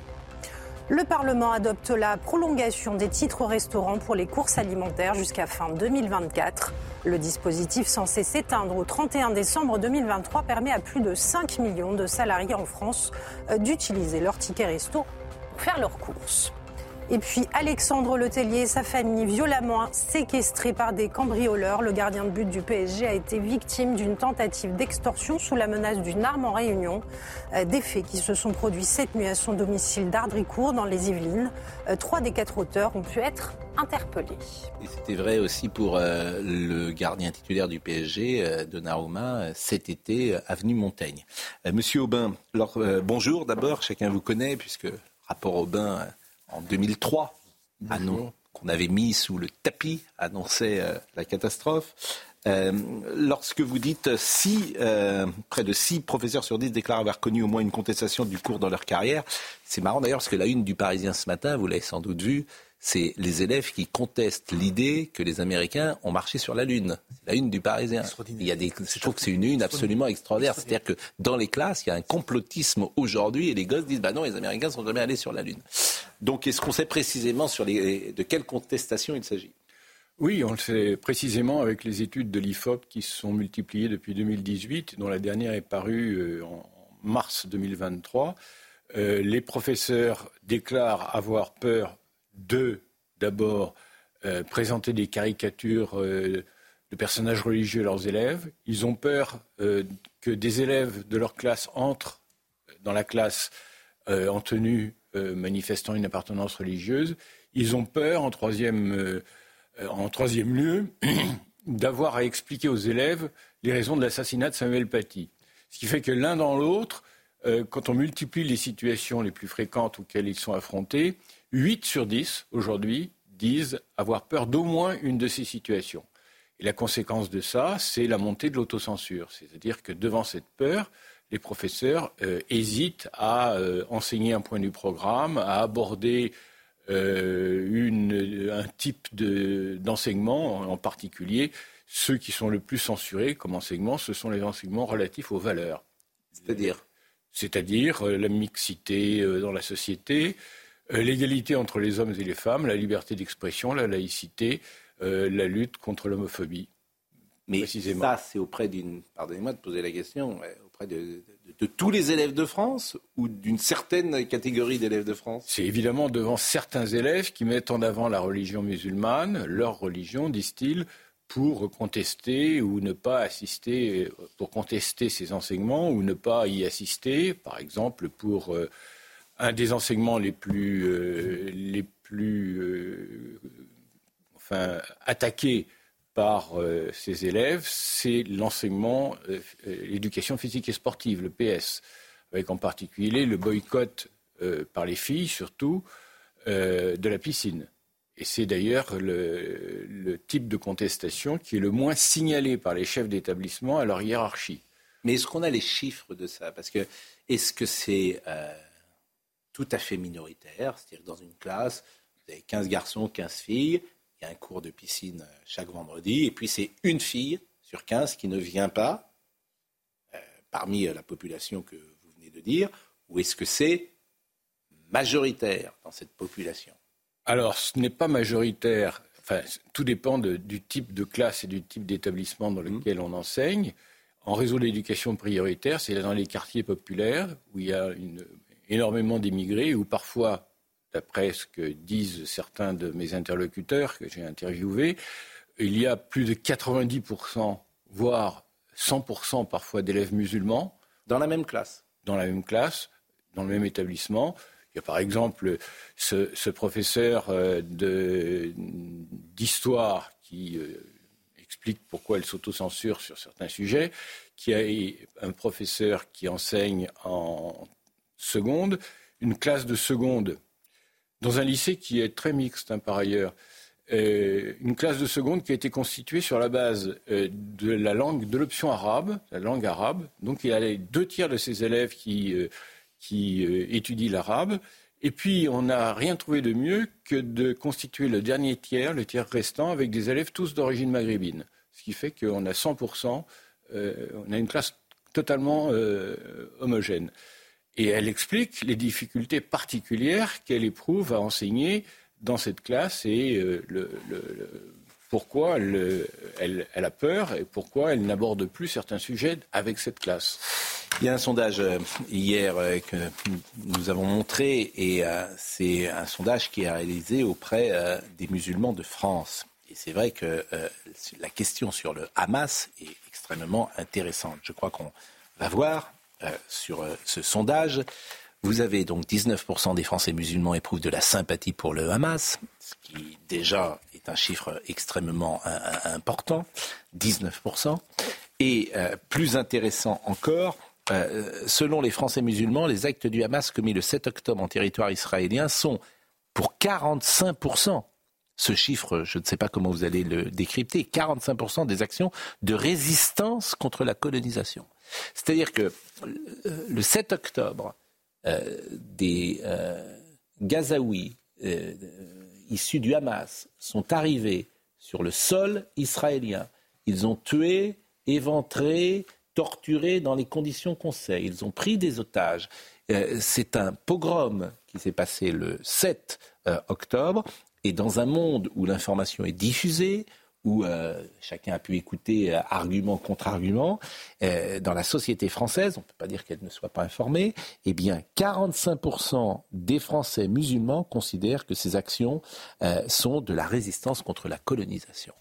Le Parlement adopte la prolongation des titres restaurants pour les courses alimentaires jusqu'à fin 2024. Le dispositif censé s'éteindre au 31 décembre 2023 permet à plus de 5 millions de salariés en France euh, d'utiliser leur ticket resto pour faire leurs courses. Et puis Alexandre Letellier et sa famille violemment séquestrés par des cambrioleurs. Le gardien de but du PSG a été victime d'une tentative d'extorsion sous la menace d'une arme en réunion. Euh, des faits qui se sont produits cette nuit à son domicile d'Ardricourt dans les Yvelines. Euh, trois des quatre auteurs ont pu être interpellés. Et c'était vrai aussi pour euh, le gardien titulaire du PSG, Donnarumma, cet été, avenue Montaigne. Monsieur Aubin, bonjour d'abord, chacun vous connaît puisque rapport Aubin en 2003, qu'on avait mis sous le tapis, annonçait euh, la catastrophe. Euh, lorsque vous dites si euh, près de 6 professeurs sur 10 déclarent avoir connu au moins une contestation du cours dans leur carrière, c'est marrant d'ailleurs parce que la une du Parisien ce matin, vous l'avez sans doute vu, c'est les élèves qui contestent l'idée que les Américains ont marché sur la Lune. C'est la une du Parisien. Il y a des, je trouve que c'est une une absolument extraordinaire. C'est-à-dire que dans les classes, il y a un complotisme aujourd'hui et les gosses disent bah non, les Américains ne sont jamais allés sur la Lune. Donc, est-ce qu'on sait précisément sur les, de quelle contestation il s'agit? Oui, on le sait précisément avec les études de l'IFOP qui se sont multipliées depuis 2018, dont la dernière est parue euh, en mars 2023. Euh, les professeurs déclarent avoir peur de, d'abord, euh, présenter des caricatures euh, de personnages religieux à leurs élèves. Ils ont peur euh, que des élèves de leur classe entrent dans la classe en tenue manifestant une appartenance religieuse. Ils ont peur, en troisième, lieu, d'avoir à expliquer aux élèves les raisons de l'assassinat de Samuel Paty. Ce qui fait que l'un dans l'autre, quand on multiplie les situations les plus fréquentes auxquelles ils sont affrontés, 8 sur 10 aujourd'hui disent avoir peur d'au moins une de ces situations. Et la conséquence de ça, c'est la montée de l'autocensure. C'est-à-dire que devant cette peur, les professeurs euh, hésitent à euh, enseigner un point du programme, à aborder euh, un type d'enseignement, en particulier ceux qui sont le plus censurés comme enseignement, ce sont les enseignements relatifs aux valeurs. C'est-à-dire? C'est-à-dire la mixité dans la société, l'égalité entre les hommes et les femmes, la liberté d'expression, la laïcité, euh, la lutte contre l'homophobie. Mais ça, c'est auprès d'une, pardonnez-moi de poser la question, auprès de, tous les élèves de France ou d'une certaine catégorie d'élèves de France? C'est évidemment devant certains élèves qui mettent en avant la religion musulmane, leur religion, disent-ils, pour contester ou ne pas assister, pour contester ces enseignements ou ne pas y assister, par exemple pour euh, un des enseignements les plus, euh, les plus euh, enfin, attaqués par euh, ces élèves, c'est l'enseignement, l'éducation physique et sportive, le PS, avec en particulier le boycott par les filles, surtout, de la piscine. Et c'est d'ailleurs le, le, type de contestation qui est le moins signalé par les chefs d'établissement à leur hiérarchie. Mais est-ce qu'on a les chiffres de ça? Parce que est-ce que c'est tout à fait minoritaire. C'est-à-dire dans une classe, vous avez 15 garçons, 15 filles. Il y a un cours de piscine euh, chaque vendredi. Et puis c'est une fille sur 15 qui ne vient pas euh, parmi la population que vous venez de dire. Ou est-ce que c'est majoritaire dans cette population? Alors, ce n'est pas majoritaire. Enfin, tout dépend du type de classe et du type d'établissement dans mmh. lequel on enseigne. En réseau d'éducation prioritaire, c'est dans les quartiers populaires où il y a énormément d'immigrés, où parfois, d'après ce que disent certains de mes interlocuteurs que j'ai interviewés, il y a plus de 90%, voire 100% parfois d'élèves musulmans. Dans la même classe Dans la même classe, dans le même établissement. Il y a par exemple ce, professeur euh, d'histoire qui euh, explique pourquoi elle s'autocensure sur certains sujets, qui a un professeur qui enseigne en seconde, une classe de seconde dans un lycée qui est très mixte hein, par ailleurs. Euh, une classe de seconde qui a été constituée sur la base de la langue, de l'option arabe, la langue arabe. Donc il y a deux tiers de ses élèves qui qui euh, étudie l'arabe. Et puis, on n'a rien trouvé de mieux que de constituer le dernier tiers, le tiers restant, avec des élèves tous d'origine maghrébine. Ce qui fait qu'on a 100%, euh, on a une classe totalement euh, homogène. Et elle explique les difficultés particulières qu'elle éprouve à enseigner dans cette classe et le, pourquoi elle, a peur et pourquoi elle n'aborde plus certains sujets avec cette classe. Il y a un sondage euh, hier euh, que nous avons montré et euh, c'est un sondage qui est réalisé auprès des musulmans de France. Et c'est vrai que la question sur le Hamas est extrêmement intéressante. Je crois qu'on va voir sur ce sondage. Vous avez donc 19% des Français musulmans éprouvent de la sympathie pour le Hamas, ce qui déjà est un chiffre extrêmement important, 19%. Et plus intéressant encore, euh, selon les Français musulmans, les actes du Hamas commis le 7 octobre en territoire israélien sont pour 45%. Ce chiffre, je ne sais pas comment vous allez le décrypter, 45% des actions de résistance contre la colonisation. C'est-à-dire que euh, le 7 octobre, euh, des Gazaouis issus du Hamas sont arrivés sur le sol israélien. Ils ont tué, éventré, torturés dans les conditions qu'on sait. Ils ont pris des otages. Euh, c'est un pogrom qui s'est passé le 7 euh, octobre. Et dans un monde où l'information est diffusée, où euh, chacun a pu écouter argument contre argument, dans la société française, on ne peut pas dire qu'elle ne soit pas informée, eh bien 45% des Français musulmans considèrent que ces actions sont de la résistance contre la colonisation.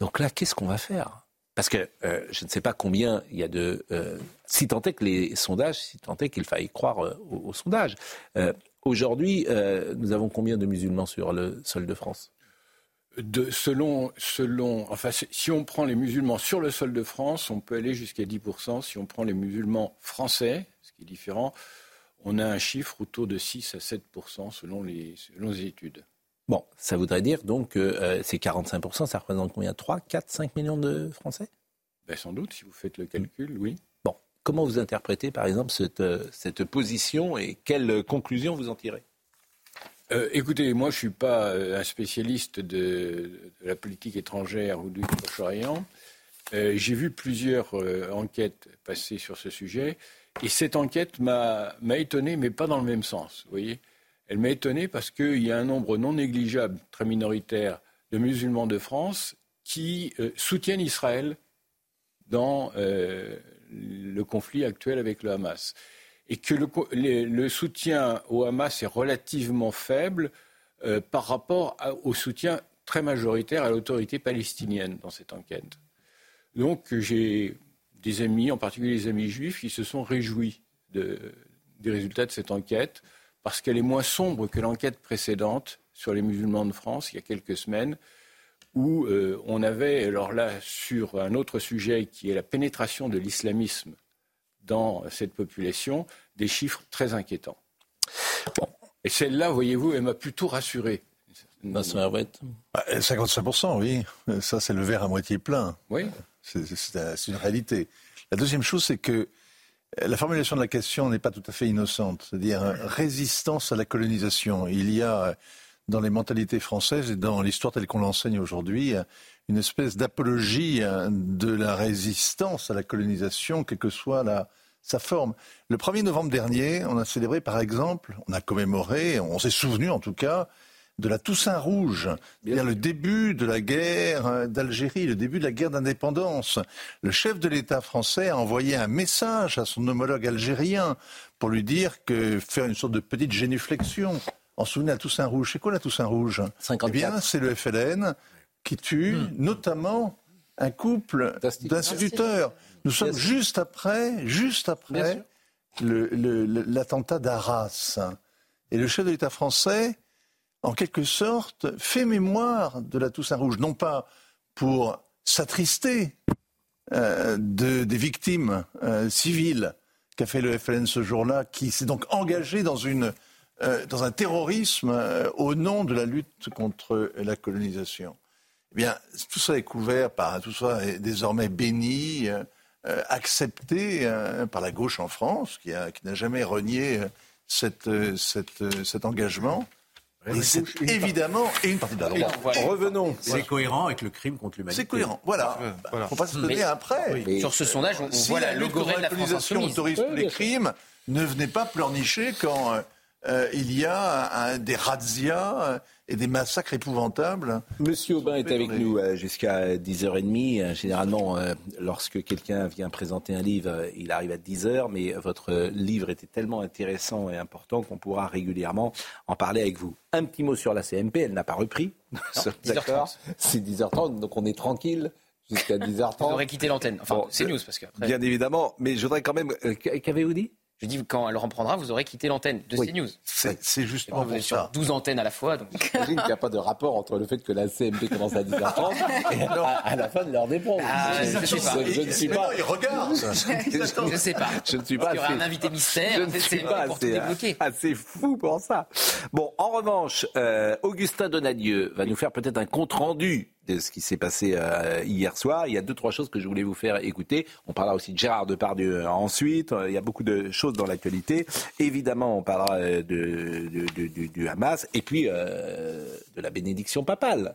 Donc là, qu'est-ce qu'on va faire? Parce que euh, je ne sais pas combien il y a de... Euh, si tant est que les sondages, si tant est qu'il faille croire euh, aux, sondages. Aujourd'hui, nous avons combien de musulmans sur le sol de France? De, selon, selon, enfin, si on prend les musulmans sur le sol de France, on peut aller jusqu'à 10%. Si on prend les musulmans français, ce qui est différent, on a un chiffre autour de 6 à 7% selon les, selon les études. Bon, ça voudrait dire donc que euh, ces 45%, ça représente combien? 3, 4, 5 millions de Français? Ben, Sans doute, si vous faites le calcul, oui. Bon, comment vous interprétez par exemple cette, euh, cette position et quelles conclusions vous en tirez? Euh, écoutez, moi je ne suis pas un spécialiste de, la politique étrangère ou du Proche-Orient. J'ai vu plusieurs enquêtes passer sur ce sujet et cette enquête m'a étonné, mais pas dans le même sens. Vous voyez elle m'a étonné parce qu'il y a un nombre non négligeable, très minoritaire, de musulmans de France qui euh, soutiennent Israël dans euh, le conflit actuel avec le Hamas. Et que le, soutien au Hamas est relativement faible euh, par rapport au soutien très majoritaire à l'autorité palestinienne dans cette enquête. Donc j'ai des amis, en particulier les amis juifs, qui se sont réjouis des résultats de cette enquête parce qu'elle est moins sombre que l'enquête précédente sur les musulmans de France, il y a quelques semaines, où euh, on avait, alors là, sur un autre sujet qui est la pénétration de l'islamisme dans cette population, des chiffres très inquiétants. Et celle-là, voyez-vous, elle m'a plutôt rassuré. 55%, bah, oui. Ça, c'est le verre à moitié plein. Oui. C'est une réalité. La deuxième chose, c'est que La formulation de la question n'est pas tout à fait innocente, c'est-à-dire résistance à la colonisation. Il y a dans les mentalités françaises et dans l'histoire telle qu'on l'enseigne aujourd'hui une espèce d'apologie de la résistance à la colonisation, quelle que soit la, sa forme. Le 1er novembre dernier, on a célébré par exemple, on a commémoré, on s'est souvenu en tout cas, de la Toussaint Rouge, bien le début de la guerre euh, d'Algérie, le début de la guerre d'indépendance. Le chef de l'État français a envoyé un message à son homologue algérien pour lui dire que faire une sorte de petite génuflexion. En souvenir à Toussaint Rouge. C'est quoi la Toussaint Rouge? Eh bien, c'est le FLN qui tue hmm. notamment un couple d'instituteurs. Nous sommes juste après, juste après l'attentat d'Arras. Et le chef de l'État français, en quelque sorte, fait mémoire de la Toussaint Rouge, non pas pour s'attrister euh, des victimes euh, civiles qu'a fait le FLN ce jour-là, qui s'est donc engagé dans, une, euh, dans un terrorisme au nom de la lutte contre la colonisation. Eh bien, tout ça est couvert par, tout ça est désormais béni, euh, accepté euh, par la gauche en France, qui, n'a jamais renié euh, cet engagement. Et c'est évidemment une partie de la loi. Revenons. C'est cohérent avec le crime contre l'humanité. C'est cohérent. Voilà. Il ne faut pas se donner après. Sur ce sondage, on, voit la, lutte contre la autorise tous les crimes. Ne venez pas pleurnicher quand il y a des razzias et des massacres épouvantables. Monsieur Aubin est avec nous euh, jusqu'à 10h30. Euh, généralement, euh, lorsque quelqu'un vient présenter un livre, il arrive à 10h, mais votre livre était tellement intéressant et important qu'on pourra régulièrement en parler avec vous. Un petit mot sur la CMP, elle n'a pas repris. D'accord C'est 10h30, donc on est tranquille jusqu'à 10h30. Vous aurez quitté l'antenne. Enfin, c'est news parce que. Bien évidemment, mais je voudrais quand même. Qu'avez-vous dit? Je dis, quand elle reprendra, vous aurez quitté l'antenne de CNews. C'est justement vous êtes sur 12 antennes à la fois. Donc... J'imagine qu'il n'y a pas de rapport entre le fait que la CMP commence à 10h30 et à, la fin de leur dépôt. Ah, je, ne sais pas. Je, ne suis pas. Il regarde. je ne sais pas. Je ne suis pas. Il y aura un invité mystère. Je ne suis pas assez, assez, fou pour ça. Bon, en revanche, euh, Augustin Donadieu va nous faire peut-être un compte rendu de ce qui s'est passé euh, hier soir. Il y a deux, trois choses que je voulais vous faire écouter. On parlera aussi de Gérard Depardieu ensuite. Il y a beaucoup de choses dans l'actualité. Évidemment, on parlera euh, de, du Hamas et puis euh, de la bénédiction papale.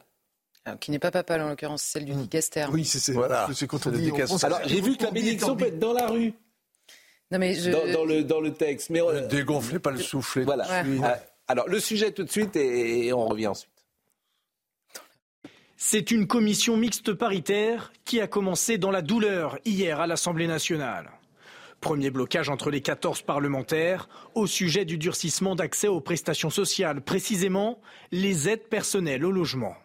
qui n'est pas papale en l'occurrence, celle du dicaster. Oui, c'est voilà. quand on dit Alors j'ai vu que la bénédiction peut être dans la rue. Non, mais je... dans, le, dans le texte. Mais dégonflez pas le soufflet. Voilà. Alors le sujet tout de suite et on revient ensuite. C'est une commission mixte paritaire qui a commencé dans la douleur hier à l'Assemblée nationale. Premier blocage entre les 14 parlementaires au sujet du durcissement d'accès aux prestations sociales, précisément les aides personnelles au logement.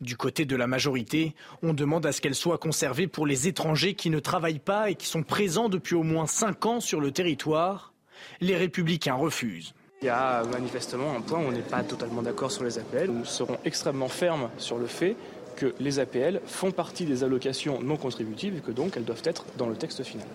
Du côté de la majorité, on demande à ce qu'elles soient conservées pour les étrangers qui ne travaillent pas et qui sont présents depuis au moins 5 ans sur le territoire. Les républicains refusent. Il y a manifestement un point où on n'est pas totalement d'accord sur les APL. Nous serons extrêmement fermes sur le fait que les APL font partie des allocations non contributives et que donc elles doivent être dans le texte final.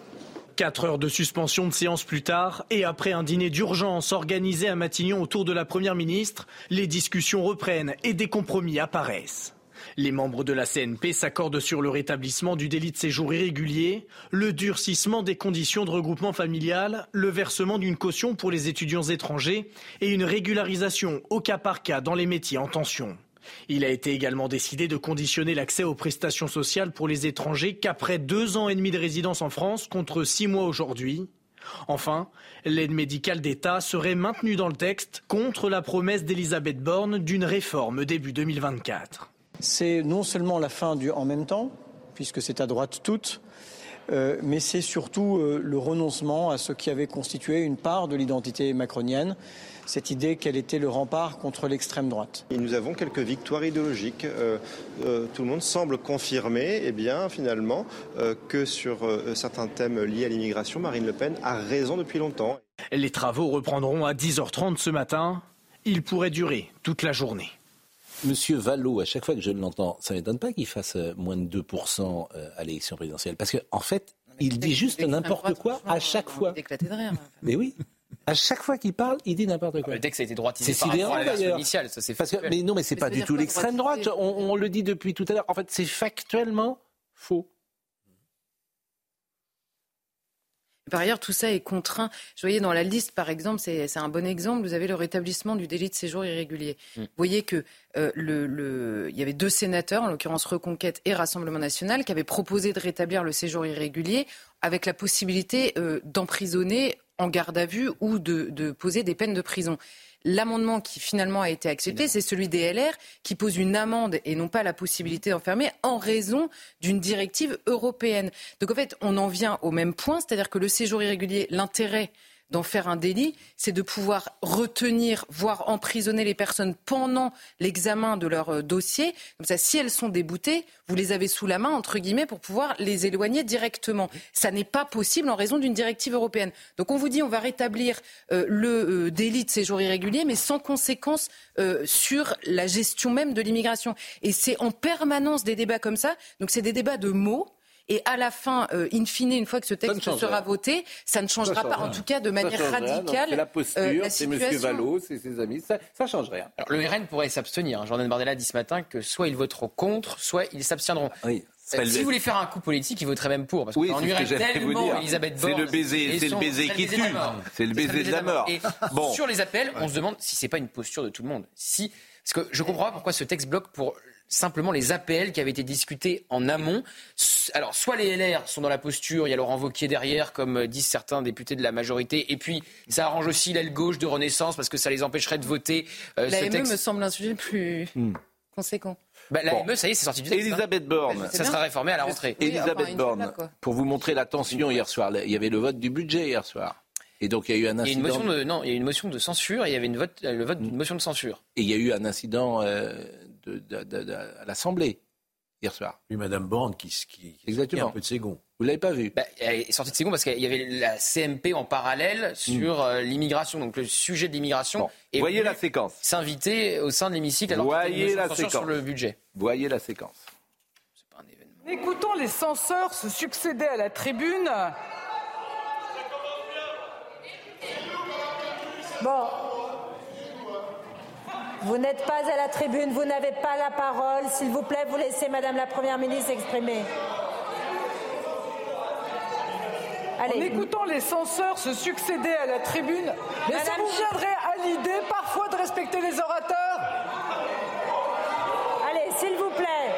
Quatre heures de suspension de séance plus tard, et après un dîner d'urgence organisé à Matignon autour de la Première ministre, les discussions reprennent et des compromis apparaissent. Les membres de la CNP s'accordent sur le rétablissement du délit de séjour irrégulier, le durcissement des conditions de regroupement familial, le versement d'une caution pour les étudiants étrangers et une régularisation au cas par cas dans les métiers en tension. Il a été également décidé de conditionner l'accès aux prestations sociales pour les étrangers qu'après deux ans et demi de résidence en France contre six mois aujourd'hui. Enfin, l'aide médicale d'État serait maintenue dans le texte contre la promesse d'Elisabeth Borne d'une réforme début 2024. C'est non seulement la fin du en même temps, puisque c'est à droite toute, euh, mais c'est surtout euh, le renoncement à ce qui avait constitué une part de l'identité macronienne, cette idée qu'elle était le rempart contre l'extrême droite. Et nous avons quelques victoires idéologiques. Euh, tout le monde semble confirmer, eh bien, finalement, que sur certains thèmes liés à l'immigration, Marine Le Pen a raison depuis longtemps. Les travaux reprendront à 10h30 ce matin. Ils pourraient durer toute la journée. Monsieur Vallot, à chaque fois que je l'entends, ça ne m'étonne pas qu'il fasse euh, moins de 2% euh, à l'élection présidentielle. Parce qu'en en fait, il dit juste n'importe quoi à chaque fois. Mais oui. À chaque fois qu'il parle, il dit n'importe quoi. Dès que ça a été droitisé c'est sidérant d'ailleurs. ça c'est Mais non, mais c'est pas du tout l'extrême droite? On, on, le dit depuis tout à l'heure. En fait, c'est factuellement faux. Par ailleurs, tout ça est contraint. Je voyais dans la liste, par exemple, c'est un bon exemple, vous avez le rétablissement du délit de séjour irrégulier. Mm. Vous voyez que euh, le, il y avait deux sénateurs, en l'occurrence Reconquête et Rassemblement national, qui avaient proposé de rétablir le séjour irrégulier avec la possibilité euh, d'emprisonner en garde à vue ou de poser des peines de prison. L'amendement qui finalement a été accepté, c'est celui des LR qui pose une amende et non pas la possibilité d'enfermer en raison d'une directive européenne. Donc en fait, on en vient au même point, c'est-à-dire que le séjour irrégulier, l'intérêt d'en faire un délit, c'est de pouvoir retenir, voire emprisonner les personnes pendant l'examen de leur euh, dossier. Comme ça, si elles sont déboutées, vous les avez sous la main, entre guillemets, pour pouvoir les éloigner directement. Ça n'est pas possible en raison d'une directive européenne. Donc on vous dit on va rétablir euh, le euh, délit de séjour irrégulier, mais sans conséquence sur la gestion même de l'immigration. Et c'est en permanence des débats comme ça. Donc c'est des débats de mots et à la fin, euh, in fine, une fois que ce texte sera voté, ça ne changera pas, en tout cas de manière radicale. C'est la posture, euh, c'est M. Vallot, c'est ses amis, ça ne change rien. Alors, le RN pourrait s'abstenir. Jordan Bardella dit ce matin que soit ils voteront contre, soit ils s'abstiendront. Oui. Euh, si vous voulez faire un coup politique, il voterait même pour. Parce oui, c'est ce tellement Elisabeth Borne. C'est le baiser, c'est le baiser qui tue. C'est le baiser de la mort. Et bon. sur les appels, on se demande si c'est pas une posture de tout le monde. Si, parce que je comprends pas pourquoi ce texte bloque pour simplement les APL qui avaient été discutés en amont. Alors, soit les LR sont dans la posture, il y a Laurent Wauquiez derrière, comme euh, disent certains députés de la majorité, et puis ça arrange aussi l'aile gauche de Renaissance parce que ça les empêcherait de voter. Euh, la ME me semble un sujet plus hmm. conséquent. Bah, la ME, ça y est, c'est sorti du texte. Hein. Elisabeth Borne. ça sera réformé à la rentrée. Elisabeth Borne, pour vous montrer la tension hier soir, il y avait le vote du budget hier soir. Et donc il y a eu un incident. Il y a une motion de, non, il y a une motion de censure et il y avait une vote, le vote d'une motion de censure. Et il y a eu un incident euh, à l'Assemblée hier soir. Oui, Madame Borne qui, qui, Exactement. un peu de ses gonds. Vous l'avez pas vu bah, Elle est sortie de ses gonds parce qu'il y avait la CMP en parallèle sur hmm. euh, l'immigration, donc le sujet de l'immigration. Et voyez la séquence. S'inviter au sein de l'hémicycle alors voyez la séquence sur le budget. Voyez la séquence. Pas un événement. Écoutons les censeurs se succéder à la tribune. Bon, vous n'êtes pas à la tribune, vous n'avez pas la parole. S'il vous plaît, vous laissez Madame la Première ministre exprimer. Allez. En écoutant les censeurs se succéder à la tribune, mais ça vous viendrait à l'idée parfois de respecter les orateurs Allez, s'il vous plaît.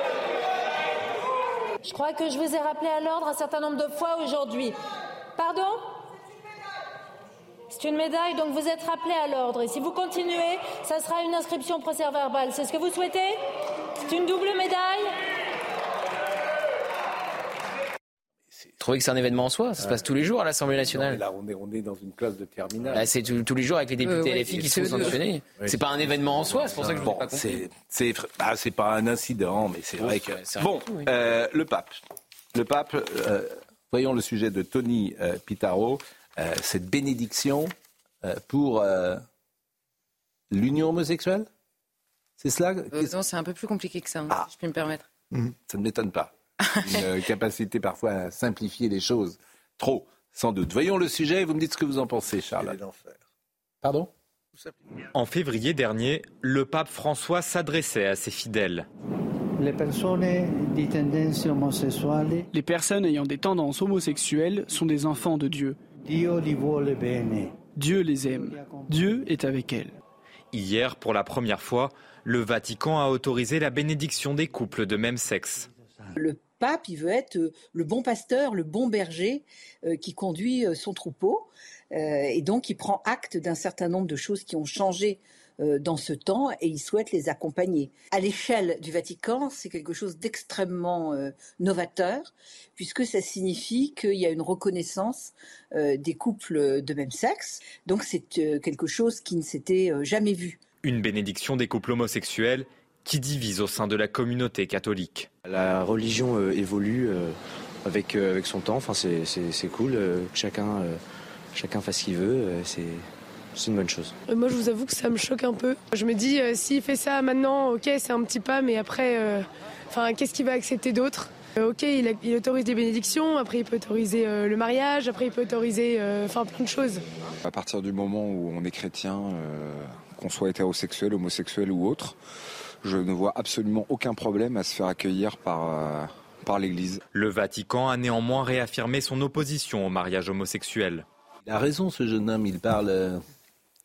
Je crois que je vous ai rappelé à l'ordre un certain nombre de fois aujourd'hui. Pardon? C'est une médaille, donc vous êtes rappelé à l'ordre. Et si vous continuez, ça sera une inscription procès-verbal. C'est ce que vous souhaitez? C'est une double médaille? Trouvez que c'est un événement en soi Ça se passe tous les jours à l'Assemblée nationale. là, on est, on est, dans une classe de terminale. Là, c'est tous les jours avec les députés et LFI qui sont sanctionnés. C'est pas un événement en soi, c'est pour ça que je ne bon, pas compris. C'est ah, pas un incident, mais c'est vrai que. Bon, euh, le pape. Le pape, euh, voyons le sujet de Tony euh, Pitaro. Euh, cette bénédiction euh, pour euh, l'union homosexuelle? C'est cela Non, c'est un peu plus compliqué que ça, hein, ah. si je peux me permettre. Mhm. Ça ne m'étonne pas. Une capacité parfois à simplifier les choses. Trop, sans doute. Voyons le sujet et vous me dites ce que vous en pensez, Charles. Pardon? En février dernier, le pape François s'adressait à ses fidèles. Les personnes Les personnes ayant des tendances homosexuelles sont des enfants de Dieu. Dieu les aime. Dieu est avec elles. Hier, pour la première fois, le Vatican a autorisé la bénédiction des couples de même sexe. Le pape, il veut être euh, le bon pasteur, le bon berger euh, qui conduit euh, son troupeau. Et donc, il prend acte d'un certain nombre de choses qui ont changé euh, dans ce temps et il souhaite les accompagner. À l'échelle du Vatican, c'est quelque chose d'extrêmement euh, novateur puisque ça signifie qu'il y a une reconnaissance euh, des couples de même sexe. Donc c'est quelque chose qui ne s'était jamais vu. Une bénédiction des couples homosexuels qui divise au sein de la communauté catholique. La religion évolue avec, avec son temps, enfin, c'est cool, chacun, chacun fasse ce qu'il veut, c'est c'est une bonne chose. Euh, moi, je vous avoue que ça me choque un peu. Je me dis, euh, s'il fait ça maintenant, ok, c'est un petit pas, mais après, euh, enfin, qu'est-ce qu'il va accepter d'autre? Ok, il, autorise des bénédictions, après il peut autoriser le mariage, après il peut autoriser enfin plein de choses. À partir du moment où on est chrétien, qu'on soit hétérosexuel, homosexuel ou autre, je ne vois absolument aucun problème à se faire accueillir par par l'Église. Le Vatican a néanmoins réaffirmé son opposition au mariage homosexuel. Il a raison ce jeune homme, il parle...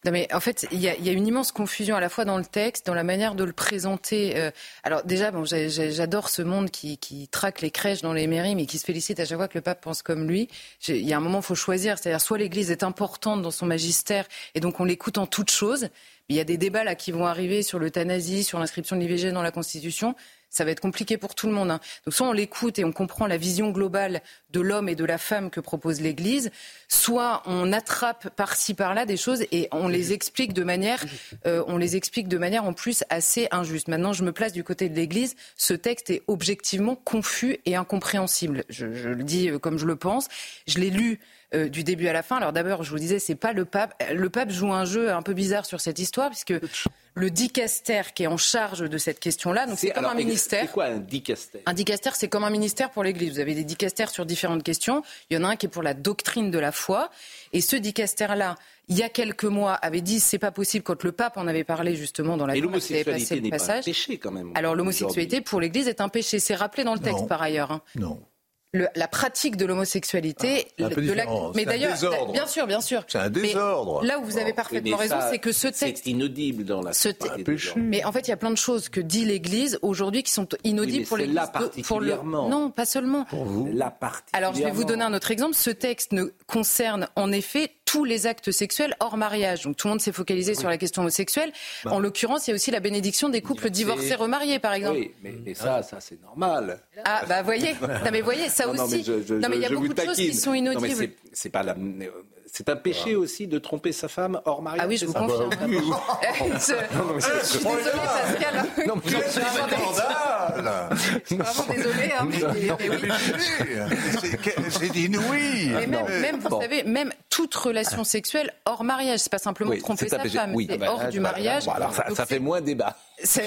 Non mais en fait, il y, a, une immense confusion à la fois dans le texte, dans la manière de le présenter. Euh, alors déjà, bon, j'adore ce monde qui, traque les crèches dans les mairies, mais qui se félicite à chaque fois que le pape pense comme lui. Il y a un moment, il faut choisir. C'est-à-dire, soit l'Église est importante dans son magistère, et donc on l'écoute en toutes choses. Il y a des débats là qui vont arriver sur l'euthanasie, sur l'inscription de l'IVG dans la Constitution ça va être compliqué pour tout le monde. Hein. Donc soit on l'écoute et on comprend la vision globale de l'homme et de la femme que propose l'Église, soit on attrape par-ci par-là des choses et on les explique de manière, euh, on les explique de manière en plus assez injuste. Maintenant, je me place du côté de l'Église. Ce texte est objectivement confus et incompréhensible. Je, le dis euh, comme je le pense. Je l'ai lu euh, du début à la fin. Alors d'abord, je vous disais, c'est pas le pape. Le pape joue un jeu un peu bizarre sur cette histoire puisque le dicaster qui est en charge de cette question-là. Donc c'est comme un ministère. C'est quoi un dicaster? Un dicaster, c'est comme un ministère pour l'Église. Vous avez des dicastères sur différentes questions. Il y en a un qui est pour la doctrine de la foi. Et ce dicaster-là, il y a quelques mois, avait dit c'est pas possible quand le pape en avait parlé justement dans la. Et l'homosexualité n'est pas un péché quand même. Alors l'homosexualité pour l'Église est un péché. C'est rappelé dans le texte par ailleurs. Hein. Non la pratique de l'homosexualité. Ah, mais d'ailleurs, bien sûr, bien sûr. C'est un désordre. là où vous avez parfaitement raison, c'est que ce texte. C'est inaudible dans la. Ce mais en fait, il y a plein de choses que dit l'Église aujourd'hui qui sont inaudibles pour l'Église. Pour le... Non, pas seulement. Pour vous. La Alors, je vais vous donner un autre exemple. Ce texte ne concerne en effet tous les actes sexuels hors mariage. Donc tout le monde s'est focalisé sur la question homosexuelle. Bah. En l'occurrence, il y a aussi la bénédiction des couples divorcés remariés, par exemple. Oui, mais, ça, ça c'est normal. Ah bah voyez, non mais voyez ça aussi. Non mais, il y a beaucoup de choses qui sont inaudibles. C'est pas la c'est un péché aussi de tromper sa femme hors mariage. Ah oui, je vous confirme. Ah bah je... suis désolée, Pascal. Non, mais c'est vraiment désolée. Hein, c'est inouï. Mais même, même vous savez, même toute relation sexuelle hors mariage, c'est pas simplement tromper sa femme, c'est hors ah bah, du mariage. alors ça fait moins débat.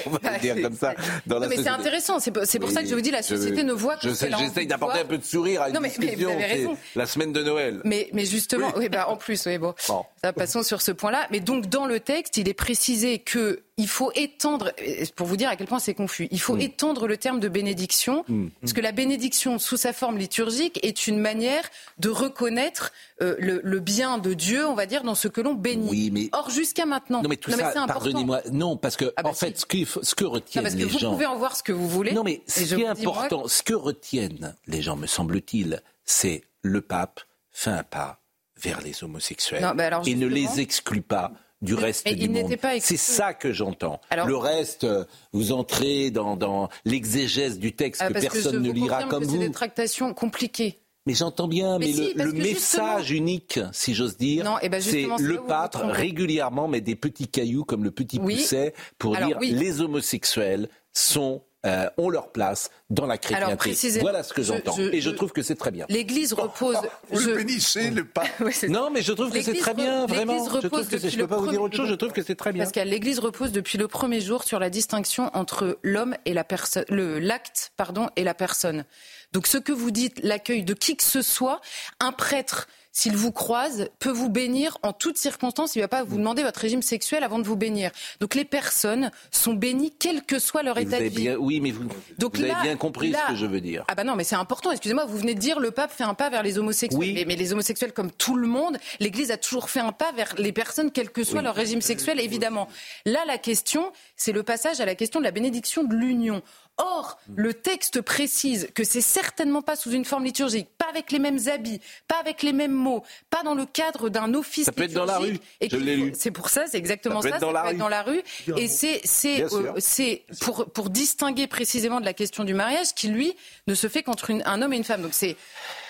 On va dire comme ça dans mais c'est intéressant. C'est pour ça que je vous dis, la société ne voit que. J'essaye d'apporter un peu de sourire à une discussion. La semaine de Noël. Mais, mais justement, oui. Bah, en plus, oui, bon. bon. Ça, passons sur ce point-là. Mais donc, dans le texte, il est précisé que il faut étendre, pour vous dire à quel point c'est confus, il faut mm. étendre le terme de bénédiction, mm. parce que la bénédiction sous sa forme liturgique est une manière de reconnaître euh, le, bien de Dieu, on va dire, dans ce que l'on bénit. Oui, mais... Or, jusqu'à maintenant, non, mais tout ça, pardonnez-moi, non, parce que ah bah en fait, ce, que, ce que retiennent parce que les vous gens, pouvez en voir ce que vous voulez. Non, mais ce qui est important, ce que retiennent les gens, me semble-t-il, c'est le pape fait un pas vers les homosexuels non, bah et ne les exclut pas du reste du monde. C'est ça que j'entends. Le reste, vous entrez dans, l'exégèse du texte ah, que personne ne lira comme vous. C'est des tractations compliquées. Mais j'entends bien, mais, le, message unique, si j'ose dire, eh ben, c'est le pape régulièrement met des petits cailloux comme le petit pousset pour dire les homosexuels sont euh, ont leur place dans la chrétienté. voilà ce que j'entends. Et je trouve que c'est très bien. L'Église repose. vous je... le bénissez, le pape. non, mais je trouve que c'est très bien, vraiment. Je trouve que je ne peux pas vous dire autre chose, je trouve que c'est très bien. Parce que l'Église repose depuis le premier jour sur la distinction entre l'homme et la personne, l'acte, pardon, et la personne. Donc ce que vous dites, l'accueil de qui que ce soit, un prêtre s'il vous croise, peut vous bénir en toutes circonstances. Il ne va pas vous demander votre régime sexuel avant de vous bénir. Donc les personnes sont bénies quel que soit leur état de vie. oui, mais vous, Donc avez bien compris ce que je veux dire. Ah bah non, mais c'est important. Excusez-moi, vous venez de dire le pape fait un pas vers les homosexuels. Oui. Mais, les homosexuels, comme tout le monde, l'Église a toujours fait un pas vers les personnes, quel que soit leur régime sexuel, évidemment. Là, la question, c'est le passage à la question de la bénédiction de l'union. Or, le texte précise que c'est certainement pas sous une forme liturgique, pas avec les mêmes habits, pas avec les mêmes mots, pas dans le cadre d'un office ça peut être dans la rue. Je l'ai lu. C'est pour ça, c'est exactement ça. ça, dans, ça la peut être dans la rue. Et c'est c'est euh, c'est pour pour distinguer précisément de la question du mariage qui lui ne se fait qu'entre un homme et une femme. Donc c'est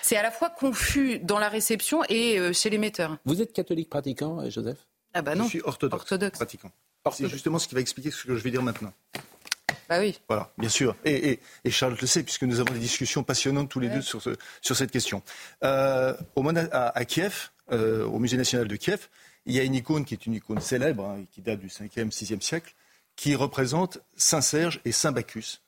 c'est à la fois confus dans la réception et euh, chez l'émetteur. Vous êtes catholique pratiquant, euh, Joseph? Ah bah non. Je suis orthodoxe. orthodoxe. Pratiquant. C'est justement ce qui va expliquer ce que je vais dire maintenant. Bah oui. Voilà, bien sûr. Et, Charles le sait, puisque nous avons des discussions passionnantes tous les deux sur, sur cette question. Euh, au à, Kiev, euh, au Musée national de Kiev, il y a une icône qui est une icône célèbre, hein, qui date du 5e, 6e siècle, qui représente Saint Serge et Saint Bacchus.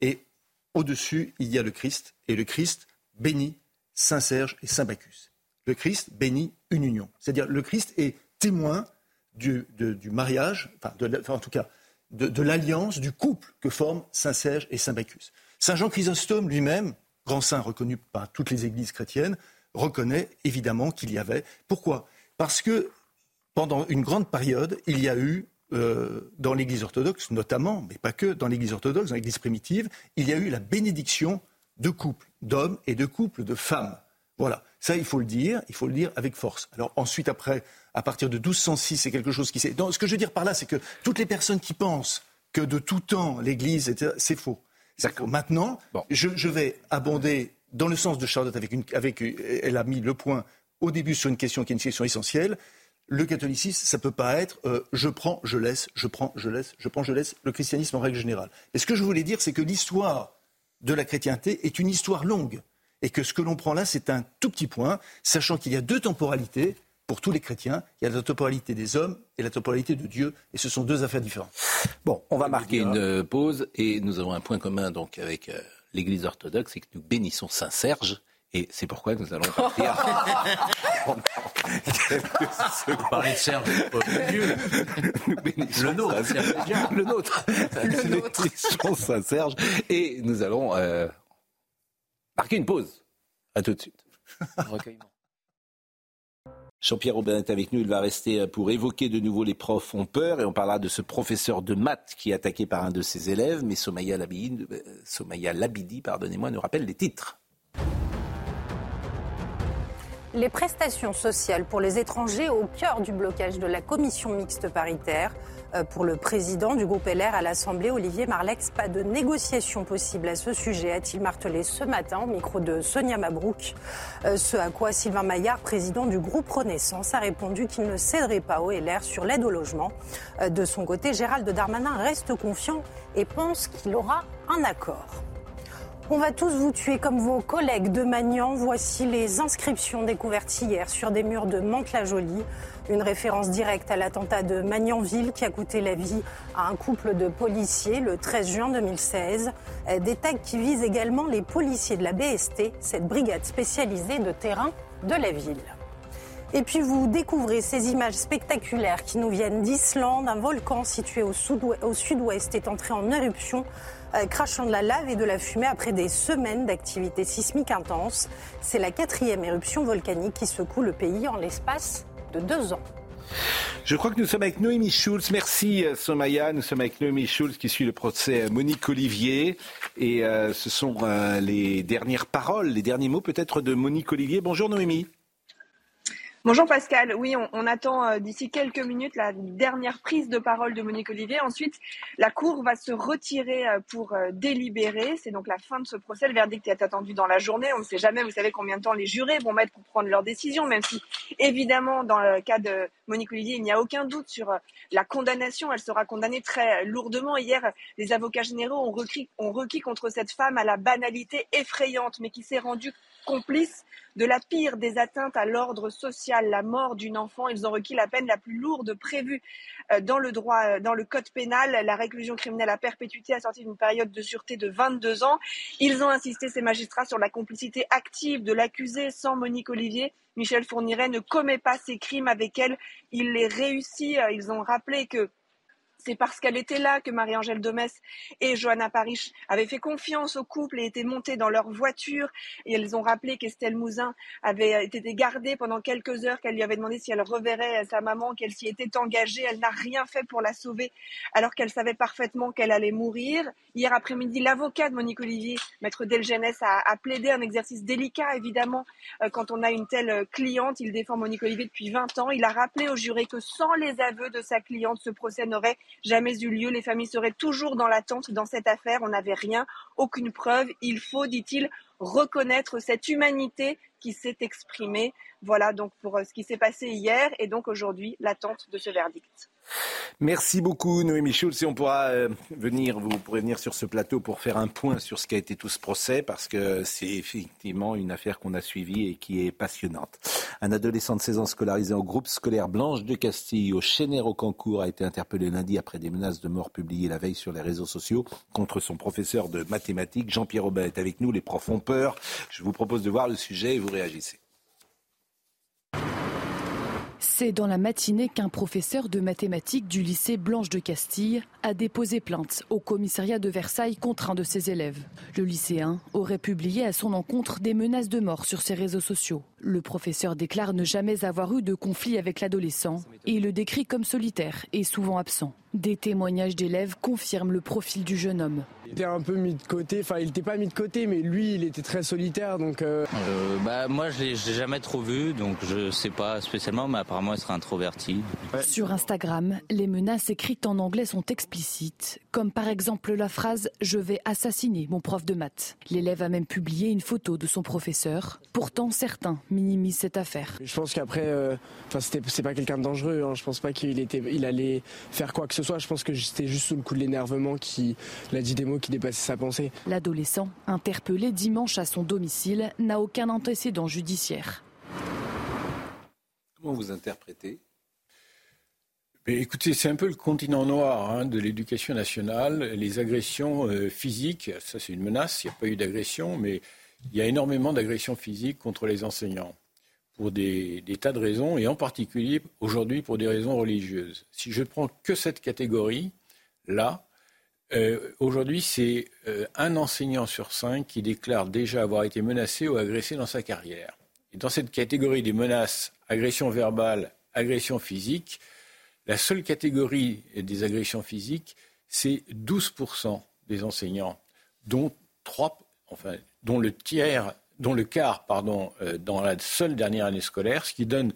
Et au-dessus, il y a le Christ, et le Christ bénit Saint Serge et Saint Bacchus. Le Christ bénit une union. C'est-à-dire, le Christ est témoin du, mariage, enfin, en tout cas, de, l'alliance, du couple que forment Saint Serge et Saint Bacchus. Saint Jean Chrysostome lui-même, grand saint reconnu par toutes les églises chrétiennes, reconnaît évidemment qu'il y avait. Pourquoi? Parce que pendant une grande période, il y a eu euh, dans l'Église orthodoxe notamment, mais pas que, dans l'Église orthodoxe, dans l'Église primitive, il y a eu la bénédiction de couples d'hommes et de couples de femmes. Voilà, ça il faut le dire, il faut le dire avec force. Alors ensuite, après, à partir de 1206, c'est quelque chose qui s'est... Ce que je veux dire par là, c'est que toutes les personnes qui pensent que de tout temps l'Église était... C'est faux. Maintenant, je, je, vais abonder dans le sens de Charlotte avec, une, avec... Elle a mis le point au début sur une question qui est une question essentielle le catholicisme, ça ne peut pas être euh, je prends, je laisse, je prends, je laisse, je prends, je laisse, le christianisme en règle générale. Et ce que je voulais dire, c'est que l'histoire de la chrétienté est une histoire longue. Et que ce que l'on prend là, c'est un tout petit point, sachant qu'il y a deux temporalités pour tous les chrétiens. Il y a la temporalité des hommes et la temporalité de Dieu. Et ce sont deux affaires différentes. Bon, on va marquer une euh, pause et nous avons un point commun donc avec euh, l'Église orthodoxe, c'est que nous bénissons Saint Serge. Et c'est pourquoi nous allons partir Parler de Serge, Dieu. Le nôtre, le nôtre. Le nôtre. Saint-Serge. Et nous allons euh, marquer une pause. À tout de suite. Jean-Pierre Aubin est avec nous. Il va rester pour évoquer de nouveau les profs ont peur et on parlera de ce professeur de maths qui est attaqué par un de ses élèves. Mais Somaya Labidi, euh, Somaya Labidi pardonnez-moi, nous rappelle les titres. Les prestations sociales pour les étrangers au cœur du blocage de la commission mixte paritaire. Euh, pour le président du groupe LR à l'Assemblée, Olivier Marlex, pas de négociation possible à ce sujet, a-t-il martelé ce matin au micro de Sonia Mabrouk. Euh, ce à quoi Sylvain Maillard, président du groupe Renaissance, a répondu qu'il ne céderait pas au LR sur l'aide au logement. Euh, de son côté, Gérald Darmanin reste confiant et pense qu'il aura un accord. On va tous vous tuer comme vos collègues de Magnan. Voici les inscriptions découvertes hier sur des murs de Mantes-la-Jolie. Une référence directe à l'attentat de Magnanville qui a coûté la vie à un couple de policiers le 13 juin 2016. Des tags qui visent également les policiers de la BST, cette brigade spécialisée de terrain de la ville. Et puis vous découvrez ces images spectaculaires qui nous viennent d'Islande. Un volcan situé au sud-ouest est entré en éruption crachant de la lave et de la fumée après des semaines d'activité sismique intense. C'est la quatrième éruption volcanique qui secoue le pays en l'espace de deux ans. Je crois que nous sommes avec Noémie Schulz. Merci euh, Somaya. Nous sommes avec Noémie Schulz qui suit le procès Monique Olivier. Et euh, ce sont les dernières paroles, les derniers mots peut-être de Monique Olivier. Bonjour Noémie. Bonjour Pascal. Oui, on, attend euh, d'ici quelques minutes la dernière prise de parole de Monique Olivier. Ensuite, la Cour va se retirer euh, pour euh, délibérer. C'est donc la fin de ce procès. Le verdict est attendu dans la journée. On ne sait jamais, vous savez, combien de temps les jurés vont mettre pour prendre leur décision, même si, évidemment, dans le cas de Monique Olivier, il n'y a aucun doute sur la condamnation. Elle sera condamnée très lourdement. Hier, les avocats généraux ont requis, ont requis contre cette femme à la banalité effrayante, mais qui s'est rendue complice de la pire des atteintes à l'ordre social, la mort d'une enfant. Ils ont requis la peine la plus lourde prévue euh, dans le droit, euh, dans le code pénal, la réclusion criminelle à perpétuité assortie d'une période de sûreté de 22 ans. Ils ont insisté, ces magistrats, sur la complicité active de l'accusé sans Monique Olivier. Michel Fourniret ne commet pas ces crimes avec elle. Il les réussit. Euh, ils ont rappelé que c'est parce qu'elle était là que Marie-Angèle Domès et Johanna Parich avaient fait confiance au couple et étaient montées dans leur voiture. Et elles ont rappelé qu'Estelle Mouzin avait été gardée pendant quelques heures, qu'elle lui avait demandé si elle reverrait sa maman, qu'elle s'y était engagée. Elle n'a rien fait pour la sauver, alors qu'elle savait parfaitement qu'elle allait mourir. Hier après-midi, l'avocat de Monique Olivier, maître Delgenès, a, a, plaidé un exercice délicat, évidemment, euh, quand on a une telle cliente. Il défend Monique Olivier depuis 20 ans. Il a rappelé au juré que sans les aveux de sa cliente, ce procès n'aurait jamais eu lieu. Les familles seraient toujours dans l'attente dans cette affaire. On n'avait rien, aucune preuve. Il faut, dit-il, reconnaître cette humanité qui s'est exprimée. Voilà donc pour euh, ce qui s'est passé hier et donc aujourd'hui l'attente de ce verdict. Merci beaucoup Noémie Schulz et on pourra euh, venir, vous pourrez venir sur ce plateau pour faire un point sur ce qu'a été tout ce procès parce que c'est effectivement une affaire qu'on a suivie et qui est passionnante. Un adolescent de 16 ans scolarisé au groupe scolaire Blanche de Castille au Chénère au Cancourt a été interpellé lundi après des menaces de mort publiées la veille sur les réseaux sociaux contre son professeur de mathématiques. Jean-Pierre Aubin est avec nous, les profs ont peur. Je vous propose de voir le sujet et vous réagissez. C'est dans la matinée qu'un professeur de mathématiques du lycée Blanche de Castille a déposé plainte au commissariat de Versailles contre un de ses élèves. Le lycéen aurait publié à son encontre des menaces de mort sur ses réseaux sociaux. Le professeur déclare ne jamais avoir eu de conflit avec l'adolescent et le décrit comme solitaire et souvent absent. Des témoignages d'élèves confirment le profil du jeune homme. Il était un peu mis de côté, enfin il n'était pas mis de côté, mais lui il était très solitaire donc. Euh... Euh, bah, moi je l'ai jamais trop vu donc je sais pas spécialement, mais apparemment il serait introverti. Sur Instagram, les menaces écrites en anglais sont explicites, comme par exemple la phrase Je vais assassiner mon prof de maths. L'élève a même publié une photo de son professeur. Pourtant certains minimisent cette affaire. Je pense qu'après, euh, enfin c'est pas quelqu'un de dangereux. Hein. Je pense pas qu'il était, il allait faire quoi que ce soit. Je pense que c'était juste sous le coup de l'énervement qu'il a dit des mots qui dépassaient sa pensée. L'adolescent, interpellé dimanche à son domicile, n'a aucun antécédent judiciaire. Comment vous interprétez? Écoutez, c'est un peu le continent noir hein, de l'éducation nationale. Les agressions euh, physiques, ça c'est une menace, il n'y a pas eu d'agression, mais il y a énormément d'agressions physiques contre les enseignants pour des, tas de raisons, et en particulier aujourd'hui pour des raisons religieuses. Si je prends que cette catégorie-là, euh, aujourd'hui c'est euh, un enseignant sur cinq qui déclare déjà avoir été menacé ou agressé dans sa carrière. Et dans cette catégorie des menaces, agression verbale, agression physique, la seule catégorie des agressions physiques, c'est 12% des enseignants, dont, 3, enfin, dont le tiers dont le quart pardon, euh, dans la seule dernière année scolaire, ce qui donne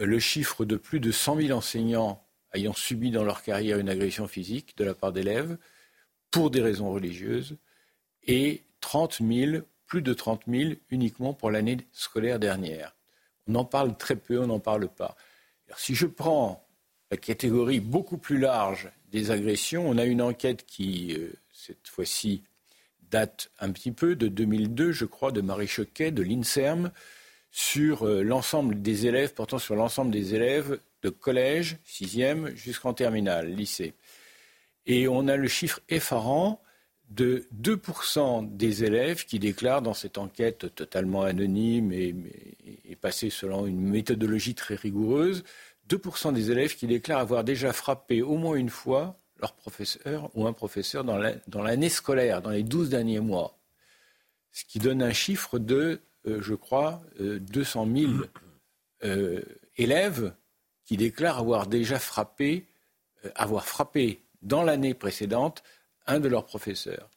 euh, le chiffre de plus de 100 000 enseignants ayant subi dans leur carrière une agression physique de la part d'élèves pour des raisons religieuses et 30 000, plus de 30 000 uniquement pour l'année scolaire dernière. On en parle très peu, on n'en parle pas. Alors, si je prends la catégorie beaucoup plus large des agressions, on a une enquête qui, euh, cette fois-ci, date un petit peu de 2002, je crois, de Marie Choquet, de l'INSERM, sur euh, l'ensemble des élèves, portant sur l'ensemble des élèves de collège, sixième, jusqu'en terminale, lycée. Et on a le chiffre effarant de 2% des élèves qui déclarent dans cette enquête totalement anonyme et, et passée selon une méthodologie très rigoureuse, 2% des élèves qui déclarent avoir déjà frappé au moins une fois leur professeur ou un professeur dans l'année scolaire, dans les 12 derniers mois. Ce qui donne un chiffre de, euh, je crois, 200 euh, 000 euh, élèves qui déclarent avoir déjà frappé, avoir frappé dans l'année précédente un de leurs professeurs.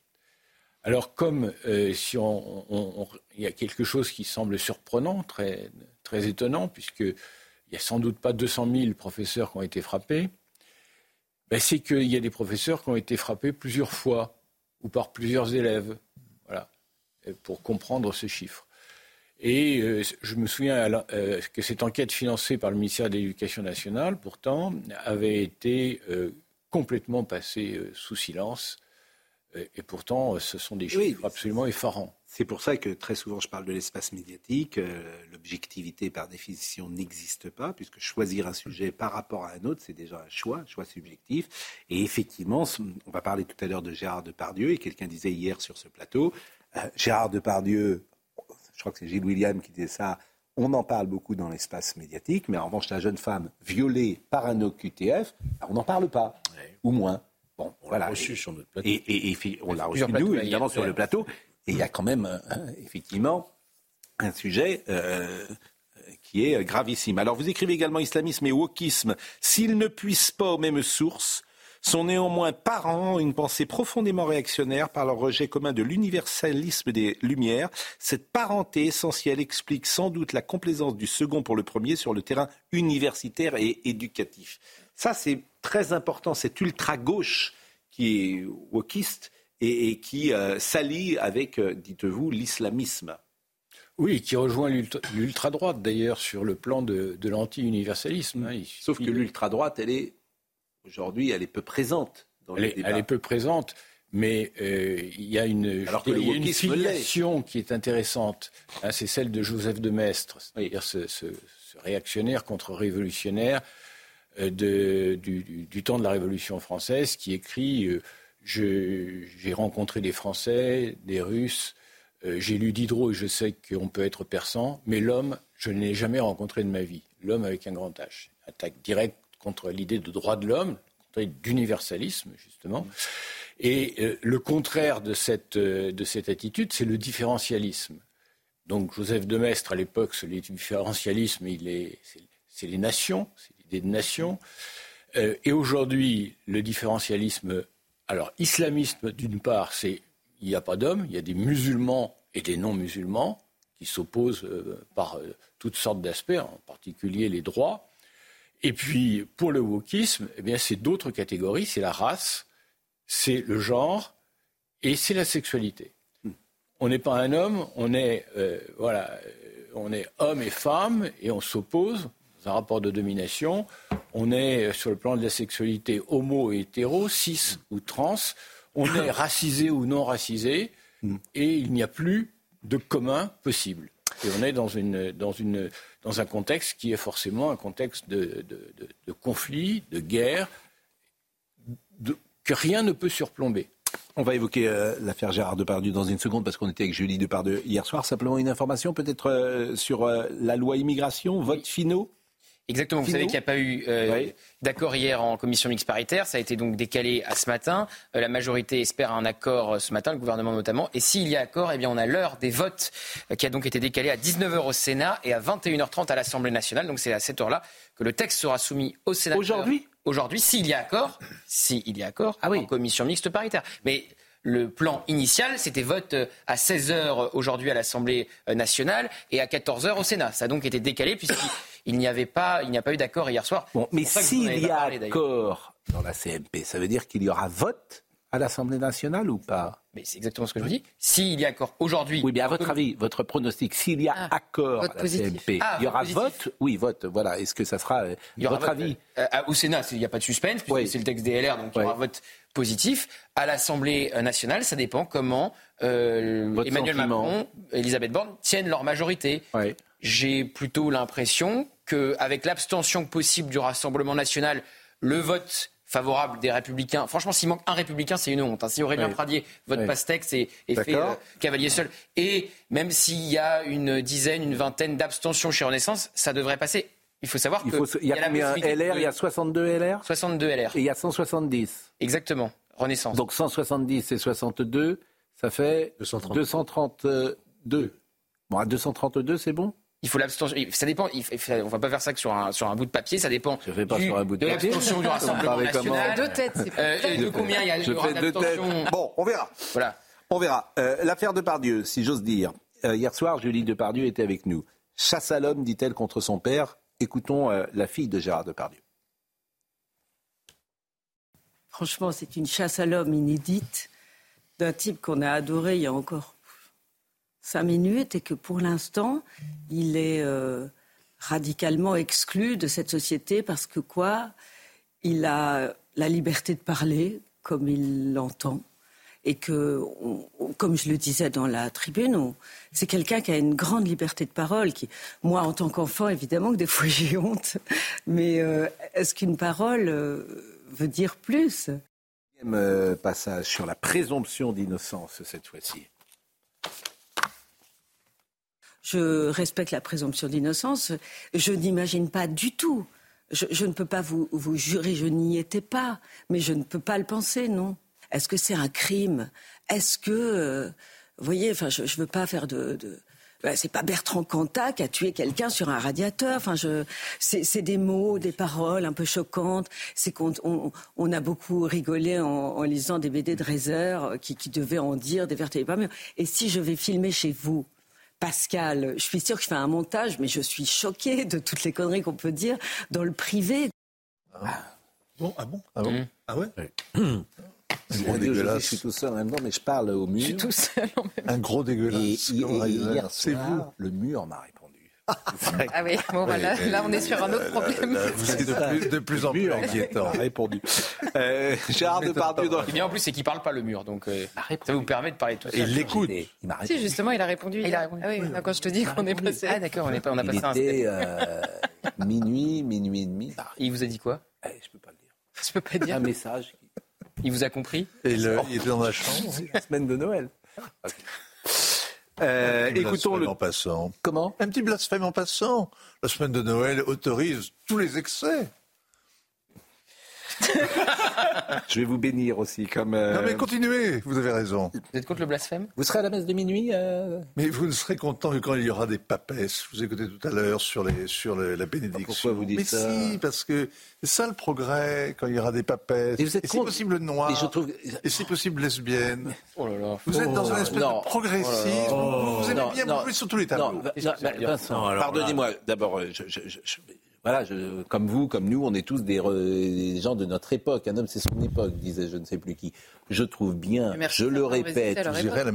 Alors comme si on, il y a quelque chose qui semble surprenant, très, très étonnant, puisqu'il n'y a sans doute pas 200 000 professeurs qui ont été frappés, ben, c'est qu'il y a des professeurs qui ont été frappés plusieurs fois ou par plusieurs élèves. Voilà, pour comprendre ce chiffre. Et euh, je me souviens euh, que cette enquête financée par le ministère de l'Éducation nationale, pourtant, avait été euh, complètement passée sous silence. Et pourtant, ce sont des chiffres absolument effarants. C'est pour ça que très souvent je parle de l'espace médiatique. Euh, l'objectivité par définition n'existe pas, puisque choisir un sujet par rapport à un autre, c'est déjà un choix, un choix subjectif. Et effectivement, on va parler tout à l'heure de Gérard Depardieu, et quelqu'un disait hier sur ce plateau, euh, Gérard Depardieu, je crois que c'est Gilles William qui disait ça, on en parle beaucoup dans l'espace médiatique, mais en revanche, la jeune femme violée par un OQTF, on n'en parle pas, ou moins. Bon, on l'a reçu sur notre plateau. Et, on l'a reçu, nous, évidemment, sur le plateau. Et il y a quand même, euh, effectivement, un sujet euh, qui est gravissime. Alors, vous écrivez également islamisme et wokisme. S'ils ne puissent pas aux mêmes sources, sont néanmoins parents une pensée profondément réactionnaire par leur rejet commun de l'universalisme des Lumières. Cette parenté essentielle explique sans doute la complaisance du second pour le premier sur le terrain universitaire et éducatif. Ça, c'est très important, cette ultra-gauche qui est wokiste et, qui euh, s'allie avec, euh, dites-vous, l'islamisme. Oui, qui rejoint l'ultra-droite d'ailleurs sur le plan de, l'anti-universalisme. Hein. Sauf que l'ultra-droite, elle est aujourd'hui, elle est peu présente dans elle, Elle est peu présente, mais euh, il y a une, filiation qui est intéressante. Hein, c'est celle de Joseph de Maistre, c'est-à-dire ce, réactionnaire contre-révolutionnaire du, temps de la Révolution française, qui écrit j'ai rencontré des Français, des Russes, euh, j'ai lu Diderot et je sais qu'on peut être persan, mais l'homme, je n'ai jamais rencontré de ma vie. L'homme avec un grand H. Attaque directe contre l'idée de droit de l'homme, d'universalisme, justement. Et euh, le contraire de cette, euh, de cette attitude, c'est le différentialisme. Donc Joseph de Maistre, à l'époque, le différentialisme, c'est les nations, c'est l'idée de nation. Euh, et aujourd'hui, le différentialisme, alors islamisme d'une part, c'est il n'y a pas d'hommes, il y a des musulmans et des non-musulmans qui s'opposent par toutes sortes d'aspects, en particulier les droits. Et puis, pour le wokisme, eh bien, c'est d'autres catégories. C'est la race, c'est le genre et c'est la sexualité. On n'est pas un homme, on est, euh, voilà, euh, on est homme et femme et on s'oppose un rapport de domination. On est, euh, sur le plan de la sexualité, homo et hétéro, cis ou trans. On est racisé ou non racisé hmm. et il n'y a plus de commun possible. Et on est dans, une, dans, une, dans un contexte qui est forcément un contexte de, de, de, conflit, de guerre, que rien ne peut surplomber. On va évoquer euh, l'affaire Gérard Depardieu dans une seconde parce qu'on était avec Julie Depardieu hier soir. Simplement une information peut-être euh, sur euh, la loi immigration, vote finaux Exactement. Vous savez qu'il n'y a pas eu euh, d'accord hier en commission mixte paritaire. Ça a été donc décalé à ce matin. Euh, la majorité espère un accord euh, ce matin, le gouvernement notamment. Et s'il y a accord, eh bien, on a l'heure des votes qui a donc été décalée à 19h au Sénat et à 21h30 à l'Assemblée nationale. Donc c'est à cette heure-là que le texte sera soumis au Sénat. Aujourd'hui? Aujourd'hui, s'il y a accord, s'il y a accord ah en commission mixte paritaire. Mais le plan initial, c'était vote à 16h aujourd'hui à l'Assemblée nationale et à 14h au Sénat. Ça a donc été décalé puisqu'il il n'y avait pas, il n'y a pas eu d'accord hier soir. Bon, mais s'il y a accord dans la CMP, ça veut dire qu'il y aura vote à l'Assemblée nationale ou pas? Mais c'est exactement ce que je vous dis. S'il y a accord aujourd'hui. Oui, mais à votre avis, votre pronostic, s'il y a ah, accord à la CMP, ah, il y aura vote Oui, vote. Voilà. Est-ce que ça sera euh, votre avis? euh, Au Sénat, il n'y a pas de suspense, puisque c'est le texte des LR, donc il y aura vote positif. À l'Assemblée nationale, ça dépend comment euh, Emmanuel Macron, Elisabeth Borne tiennent leur majorité. J'ai plutôt l'impression qu'avec l'abstention possible du Rassemblement national, le vote favorable des Républicains. Franchement, s'il manque un Républicain, c'est une honte. Hein. Si Aurélien Pradier vote oui. Pastèque, c'est fait euh, cavalier seul. Et même s'il y a une dizaine, une vingtaine d'abstentions chez Renaissance, ça devrait passer. Il faut savoir qu'il y a, combien LR Il y a 62 LR 62 LR. Et il y a 170 Exactement. Renaissance. Donc 170 et 62, ça fait 232. 232. Bon, à 232, c'est bon? Il faut l'abstention. Ça dépend. Il on va pas faire ça que sur un, sur un bout de papier. Ça dépend. Je fais pas sur un bout de, de l'abstention du Rassemblement national. Deux têtes. Euh, et de combien il y a Je fais deux têtes. Bon, on verra. Voilà. On verra. Euh, L'affaire Depardieu, si j'ose dire. Euh, hier soir, Julie Depardieu était avec nous. Chasse à l'homme, dit-elle, contre son père. Écoutons euh, la fille de Gérard Depardieu. Franchement, c'est une chasse à l'homme inédite d'un type qu'on a adoré il y a encore cinq minutes et que pour l'instant, il est euh, radicalement exclu de cette société parce que quoi Il a la liberté de parler comme il l'entend et que, comme je le disais dans la tribune, c'est quelqu'un qui a une grande liberté de parole. Qui, moi, en tant qu'enfant, évidemment que des fois j'ai honte, mais euh, est-ce qu'une parole euh, veut dire plus? Deuxième passage sur la présomption d'innocence cette fois-ci. Je respecte la présomption d'innocence. Je n'imagine pas du tout. Je, ne peux pas vous, jurer, je n'y étais pas, mais je ne peux pas le penser, non. Est-ce que c'est un crime? Est-ce que, euh, vous voyez, enfin, je ne veux pas faire de, de bah, c'est pas Bertrand Cantat qui a tué quelqu'un sur un radiateur. Enfin, je, c'est, des mots, des paroles un peu choquantes. C'est qu'on on, a beaucoup rigolé en, lisant des BD de Reiser qui, qui devaient en dire des vertes et Et si je vais filmer chez vous Pascal, je suis sûre que je fais un montage, mais je suis choquée de toutes les conneries qu'on peut dire dans le privé. Ah. Bon, ah bon Ah, bon mmh. ah ouais Un gros dégueulasse. Je suis tout seul en même temps, mais je parle au mur. Je suis tout seul en même temps. Un gros dégueulasse. Et, hier soir, le mur m'a répondu. Ah oui, bon, voilà, là on est sur un autre problème. vous êtes de plus, en plus inquiétant. répondu. Euh, Gérard Depardieu. Dans... Ce qui bien en plus, c'est qu'il ne parle pas le mur, donc euh, ça vous permet de parler tout seul. Il l'écoute. Si, justement, il a répondu. Il a répondu. Ah oui, quand je te dis qu'on est passé. Ah d'accord, on, est pas, on a passé était, un euh, minuit, minuit et demi. Il vous a dit quoi eh, Je peux pas le dire. Je peux pas dire. Un message. Il vous a compris Et le, il est dans la chambre. La semaine de Noël. Euh, écoutons le. En passant. Comment? Un petit blasphème en passant. La semaine de Noël autorise tous les excès. je vais vous bénir aussi comme. Euh, non mais continuez, vous avez raison. Vous êtes contre le blasphème? Vous serez à la messe de minuit euh Mais vous ne serez content que quand il y aura des papesses. Vous écoutais tout à l'heure sur, les, sur la bénédiction. Pourquoi vous dites mais ça? si, parce que c'est ça le progrès, quand il y aura des papesses. Et, vous êtes et si possible noir. Et, je trouve... et si possible lesbienne. Oh là là. Vous êtes dans un espèce de progressisme. Oh vous, aimez bien jouer sur tous les tableaux. Pardonnez-moi, d'abord, je, je, je, voilà, je, comme vous, comme nous, on est tous des, des, gens de notre époque. Un homme, c'est son époque, disait je ne sais plus qui. Je trouve bien, je le répète,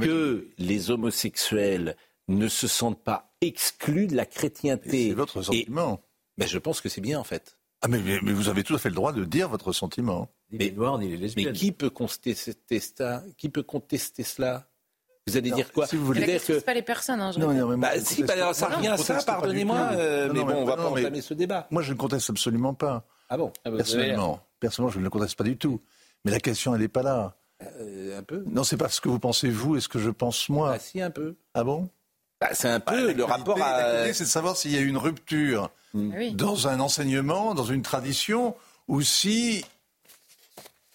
que les homosexuels ne se sentent pas exclus de la chrétienté. C'est votre sentiment. ben, je pense que c'est bien, en fait. Ah, mais, mais, vous avez tout à fait le droit de dire votre sentiment. Ni les noirs, ni les lesbiennes. Mais qui peut contester ça Qui peut contester cela? Vous allez dire quoi si vous voulez dire que pas les personnes. Hein, non, non, bah, si, bah, ça revient à ça. Pardonnez-moi, euh, mais bon, on va pas entamer ce débat. Moi, je ne conteste absolument pas. Ah bon ah bah, Personnellement, personnellement, je ne le conteste pas du tout. Mais la question, elle n'est pas là. Euh, un peu. Non, c'est pas ce que vous pensez vous et ce que je pense moi. Ah si, un peu. Ah bon bah, C'est un peu bah, le rapport à. C'est de savoir s'il y a eu une rupture hmm. ah dans un enseignement, dans une tradition, ou si.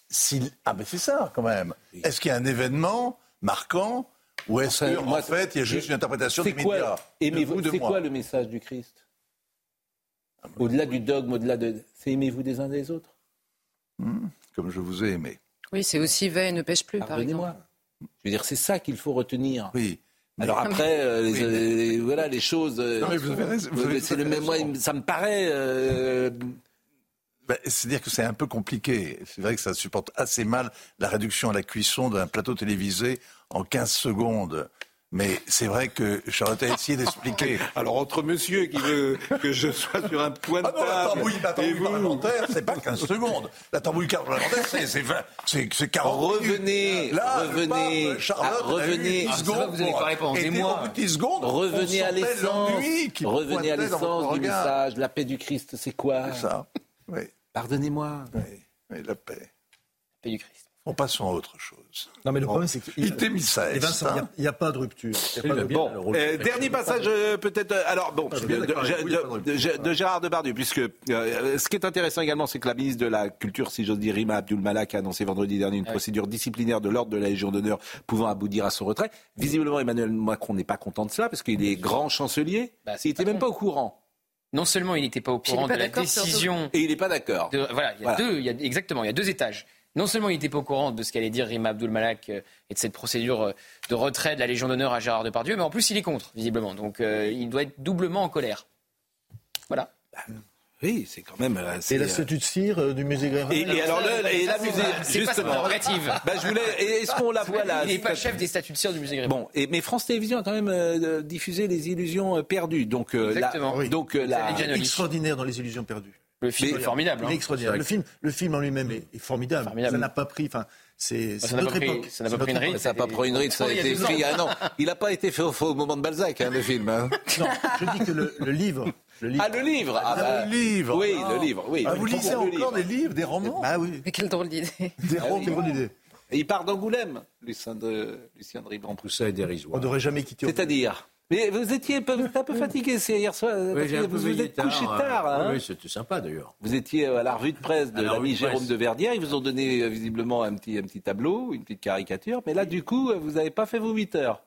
si... Ah, mais c'est ça, quand même. Est-ce qu'il y a un événement marquant ou est-ce qu'en fait, il y a juste une interprétation des médias Aimez-vous C'est quoi le message du Christ Au-delà du dogme, au-delà de... C'est aimez-vous des uns des autres hmm, Comme je vous ai aimé. Oui, c'est aussi va et ne pêche plus, par exemple. Je veux dire, c'est ça qu'il faut retenir. Oui. Alors après, euh, les, voilà, les choses. Euh, non, mais vous avez raison. C'est le même. Moi, ça me paraît. Euh, ben, C'est-à-dire que c'est un peu compliqué. C'est vrai que ça supporte assez mal la réduction à la cuisson d'un plateau télévisé en 15 secondes. Mais c'est vrai que Charlotte a essayé d'expliquer. Alors entre monsieur qui veut que je sois sur un point de ah non, la tambouille, la tambouille parlementaire, c'est pas 15 secondes. La tambouille parlementaire, c'est 20, c'est 40 revenez, Là, revenez, Charlotte, ah, revenez. 10 secondes vous allez parler pendant des mois. 10 secondes, revenez à l'essence, revenez à l'essence du message. La paix du Christ, c'est quoi C'est ça. Oui. Pardonnez-moi. Oui, oui, la paix. La paix du Christ. En passons à autre chose. Non, mais le problème, c'est qu'il n'y a, pas de rupture. bon, euh, dernier passage, euh, peut-être. Euh, alors, bon, de, Gérard Depardieu, puisque ce qui est intéressant également, c'est que la ministre de la Culture, si j'ose dire, Rima Abdul Malak, a annoncé vendredi dernier une procédure disciplinaire de l'ordre de la Légion d'honneur pouvant aboutir à son retrait. Visiblement, Emmanuel Macron n'est pas content de cela, parce qu'il est grand chancelier. Bah, il n'était même pas au courant non seulement il n'était pas au courant de la décision. Et il n'est pas d'accord. Voilà, il y a deux, il y a, exactement, il y a deux étages non seulement il n'était pas au courant de ce qu'allait dire Rima Abdul Malak euh, et de cette procédure euh, de retrait de la Légion d'honneur à Gérard Depardieu, mais en plus il est contre, visiblement. Donc euh, il doit être doublement en colère. Voilà. Bah, oui, c'est quand même. et la statue de cire du musée Grévin. Et, et, alors et la musée, justement. Pas bah, je voulais. Est-ce qu'on la voit là Il n'est pas chef des statues de cire du musée Grévin. Bon, et, mais France Télévisions a quand même diffusé les illusions perdues. Donc, Exactement. donc la... extraordinaire dans les illusions perdues. Le film est formidable. Hein. extraordinaire. Le film, le film en lui-même est, formidable. Ça n'a pas pris. Enfin, c'est ça n'a pas, pris, ça n'a pas pris une ride. Ça n'a pas pris une ride. Ça a été écrit. Ah non, il n'a pas été fait au, au, moment de Balzac, hein, le film. Hein. Non, je dis que le, le livre. Le livre. Ah, le livre ah, bah, Le livre Oui, le livre, oui. Ah, vous lisez encore des livres, des romans Ah oui. Mais quelle drôle d'idée. Des romans, quelle drôle d'idée. Et il part d'Angoulême, Lucien de, Lucien de Ribon. Tout ça est dérisoire. On n'aurait jamais quitté. C'est-à-dire mais vous étiez un peu, un peu fatigué hier soir. Oui, vous vous êtes couché tard. Hein oui, c'était sympa d'ailleurs. Vous étiez à la revue de presse de l'ami Jérôme de Verdière. Ils vous ont donné euh, visiblement un petit, un petit tableau, une petite caricature. Mais là, du coup, vous n'avez pas fait vos 8 heures.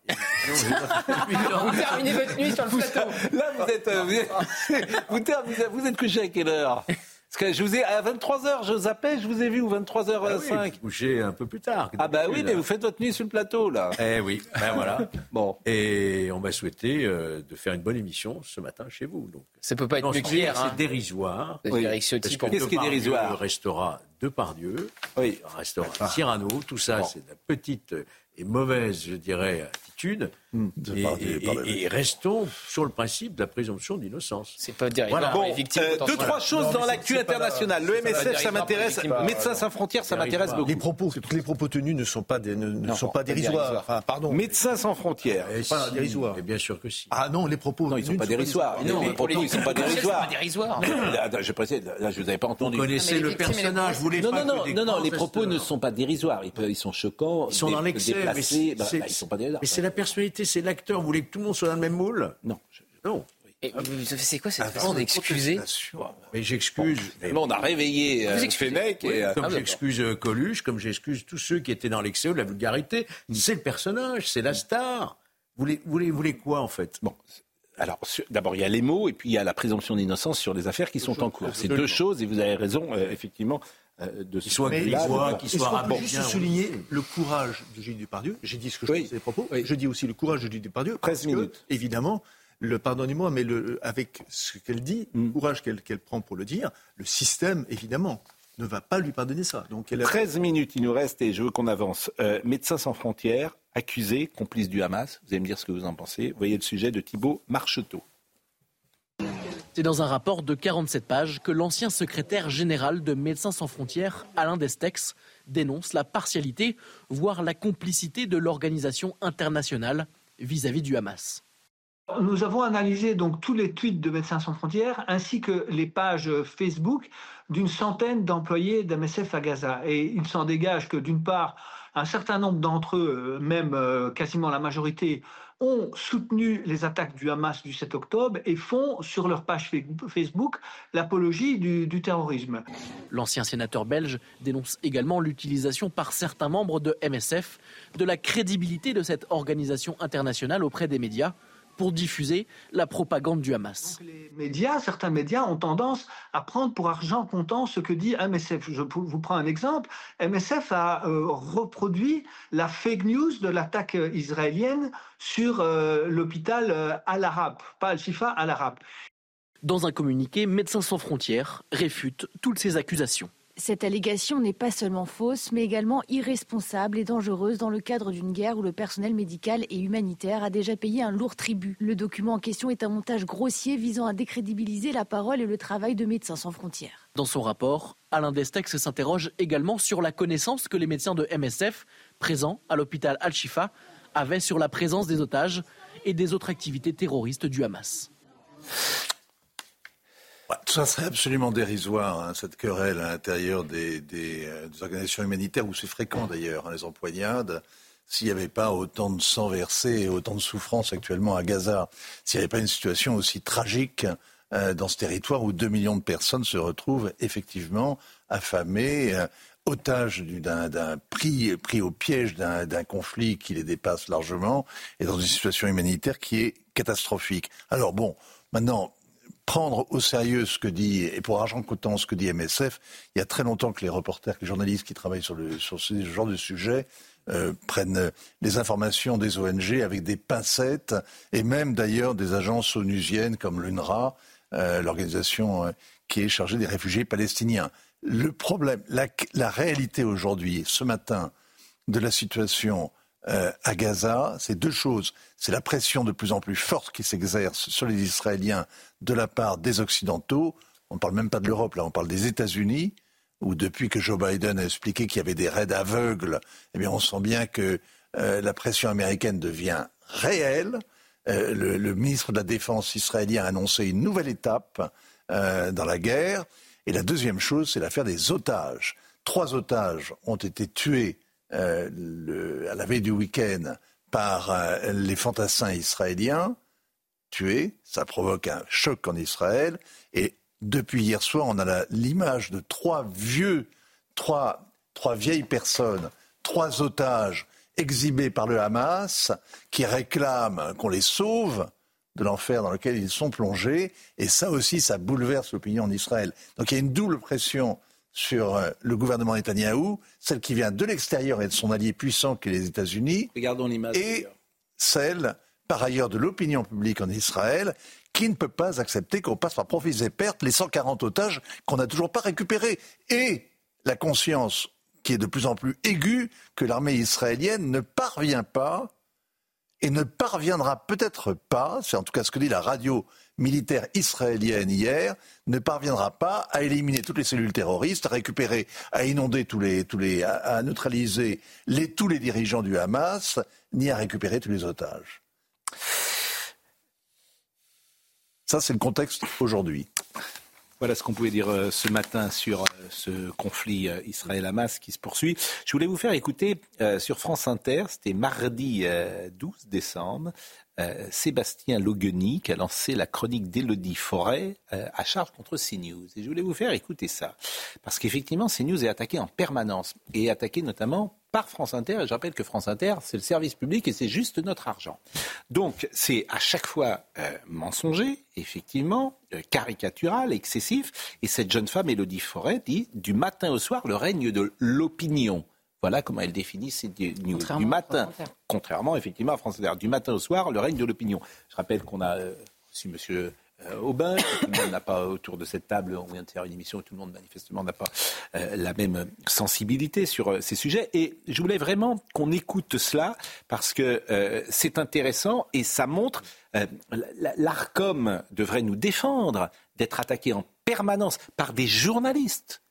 vous terminez votre nuit sur le plateau. Là, vous êtes, euh, vous, êtes, vous êtes couché à quelle heure? Parce que je vous ai, à 23h, je zappais, je vous ai vu, ou 23h05. Ah oui, couché un peu plus tard. Ah bah oui, mais vous faites votre nuit sur le plateau, là. Eh oui, ben voilà. bon. Et on m'a souhaité euh, de faire une bonne émission ce matin chez vous. Donc. Ça peut pas être plus clair. C'est hein. dérisoire. Oui. Qu'est-ce qui est dérisoire Le restaurant Depardieu, oui. le restaurant ah. Cyrano, tout ça, c'est de la petite et mauvaise, je dirais, attitude. Hmm. Et, restons sur le principe de la présomption d'innocence. C'est pas dérisoire. Bon, euh, deux, trois choses dans l'actu internationale. Le MSF, ça m'intéresse. Médecins sans frontières, ça m'intéresse beaucoup. Les propos, les propos tenus ne sont pas, des, ne, sont pas dérisoires. Enfin, pardon. Médecins sans frontières. pas dérisoires. bien sûr que si. Ah non, les propos. Non, ils ne sont pas dérisoires. Non, les propos, ils sont pas dérisoires. Je précise, là, je vous avais pas entendu. Vous connaissez le personnage, vous voulez non, non, non, non, les propos ne sont pas dérisoires. Ils sont choquants. Ils sont dans l'excès. Placés, bah, bah, ils sont pas des Mais c'est la personnalité, c'est l'acteur. Vous voulez que tout le monde soit dans le même moule? Non. Non. C'est quoi cette façon d'excuser Mais j'excuse. Bon, on a réveillé euh, Fenech. Et, comme ah, j'excuse euh, Coluche, comme j'excuse tous ceux qui étaient dans l'excès ou la vulgarité. Mm. C'est le personnage, c'est la star. Vous voulez, vous, voulez, vous voulez quoi en fait? Bon, alors, d'abord, il y a les mots et puis il y a la présomption d'innocence sur les affaires qui sont en cours. C'est deux choses et vous avez raison, euh, effectivement. Euh, de qu'il soit grivois, qu'il soit juste souligner le courage de Gilles Depardieu? J'ai dit ce que je oui. pensais des propos. Je dis aussi le courage de Gilles Depardieu. 13 minutes. évidemment, le pardonnez-moi, mais le, avec ce qu'elle dit, le mm. courage qu'elle prend pour le dire, le système, évidemment, ne va pas lui pardonner ça. Donc elle 13 minutes, il nous reste et je veux qu'on avance. Euh, Médecins sans frontières, accusé, complice du Hamas. Vous allez me dire ce que vous en pensez. Vous voyez le sujet de Thibault Marcheteau. C'est dans un rapport de 47 pages que l'ancien secrétaire général de Médecins sans frontières, Alain Destex, dénonce la partialité, voire la complicité de l'organisation internationale vis-à-vis du Hamas. Nous avons analysé donc tous les tweets de Médecins sans frontières ainsi que les pages Facebook d'une centaine d'employés d'MSF à Gaza. Et il s'en dégage que d'une part, un certain nombre d'entre eux, euh, même euh, quasiment la majorité, ont soutenu les attaques du Hamas du 7 octobre et font sur leur page Facebook l'apologie du, terrorisme. L'ancien sénateur belge dénonce également l'utilisation par certains membres de MSF de la crédibilité de cette organisation internationale auprès des médias pour diffuser la propagande du Hamas. les médias, certains médias ont tendance à prendre pour argent comptant ce que dit MSF. Je vous prends un exemple. MSF a euh, reproduit la fake news de l'attaque israélienne sur euh, l'hôpital euh, Al-Arab, pas Al-Shifa, Al-Arab. Dans un communiqué, Médecins sans frontières réfute toutes ces accusations. Cette allégation n'est pas seulement fausse, mais également irresponsable et dangereuse dans le cadre d'une guerre où le personnel médical et humanitaire a déjà payé un lourd tribut. Le document en question est un montage grossier visant à décrédibiliser la parole et le travail de Médecins sans frontières. Dans son rapport, Alain Destex s'interroge également sur la connaissance que les médecins de MSF, présents à l'hôpital Al-Shifa, avaient sur la présence des otages et des autres activités terroristes du Hamas. Tout ça serait absolument dérisoire, hein, cette querelle à l'intérieur des, euh, des, organisations humanitaires, où c'est fréquent d'ailleurs, hein, les empoignades, s'il n'y avait pas autant de sang versé et autant de souffrance actuellement à Gaza, s'il n'y avait pas une situation aussi tragique euh, dans ce territoire où 2 millions de personnes se retrouvent effectivement affamées, euh, otages d'un prix pris au piège d'un conflit qui les dépasse largement et dans une situation humanitaire qui est catastrophique. Alors bon, maintenant, prendre au sérieux ce que dit, et pour argent coûtant ce que dit MSF, il y a très longtemps que les reporters, que les journalistes qui travaillent sur, ce genre de sujet euh, prennent les informations des ONG avec des pincettes, et même d'ailleurs des agences onusiennes comme l'UNRWA, euh, l'organisation euh, qui est chargée des réfugiés palestiniens. Le problème, la réalité aujourd'hui, ce matin, de la situation euh, à Gaza, c'est deux choses. C'est la pression de plus en plus forte qui s'exerce sur les Israéliens de la part des Occidentaux. On ne parle même pas de l'Europe, là, on parle des États-Unis, où depuis que Joe Biden a expliqué qu'il y avait des raids aveugles, eh bien, on sent bien que euh, la pression américaine devient réelle. Euh, le, ministre de la Défense israélien a annoncé une nouvelle étape dans la guerre. Et la deuxième chose, c'est l'affaire des otages. Trois otages ont été tués euh, à la veille du week-end par euh, les fantassins israéliens tués. Ça provoque un choc en Israël. Et depuis hier soir, on a l'image de trois vieux, trois, trois vieilles personnes, trois otages exhibés par le Hamas qui réclament qu'on les sauve de l'enfer dans lequel ils sont plongés. Et ça aussi, ça bouleverse l'opinion en Israël. Donc il y a une double pression sur euh, le gouvernement Netanyahou, celle qui vient de l'extérieur et de son allié puissant qui est les États-Unis, et celle, par ailleurs, de l'opinion publique en Israël, qui ne peut pas accepter qu'on passe par profit et pertes les 140 otages qu'on n'a toujours pas récupérés. Et la conscience qui est de plus en plus aiguë que l'armée israélienne ne parvient pas et ne parviendra peut-être pas, c'est en tout cas ce que dit la radio militaire israélienne hier ne parviendra pas à éliminer toutes les cellules terroristes, à récupérer, à inonder tous les, tous les, à, neutraliser tous les dirigeants du Hamas, ni à récupérer tous les otages. Ça, c'est le contexte aujourd'hui. Voilà ce qu'on pouvait dire euh, ce matin sur ce conflit Israël-Hamas qui se poursuit. Je voulais vous faire écouter sur France Inter, c'était mardi 12 décembre, Sébastien Logueny qui a lancé la chronique d'Élodie Forêt à charge contre CNews. Et je voulais vous faire écouter ça. Parce qu'effectivement, CNews est attaqué en permanence et attaqué notamment par France Inter. Et je rappelle que France Inter, c'est le service public et c'est juste notre argent. Donc, c'est à chaque fois euh, mensonger, effectivement, euh, caricatural, excessif. Et cette jeune femme, Élodie Forêt, dit du matin au soir, le règne de l'opinion. Voilà comment elle définit ces news. Du matin, contrairement effectivement à France Inter, du matin au soir, le règne de l'opinion. Je rappelle qu'on a euh, aussi Monsieur euh, au bain. Tout le monde n'a pas autour de cette table, on vient de faire une émission où tout le monde manifestement n'a pas euh, la même sensibilité sur euh, ces sujets. Et je voulais vraiment qu'on écoute cela parce que c'est intéressant et ça montre l'Arcom devrait nous défendre d'être attaqué en permanence par des journalistes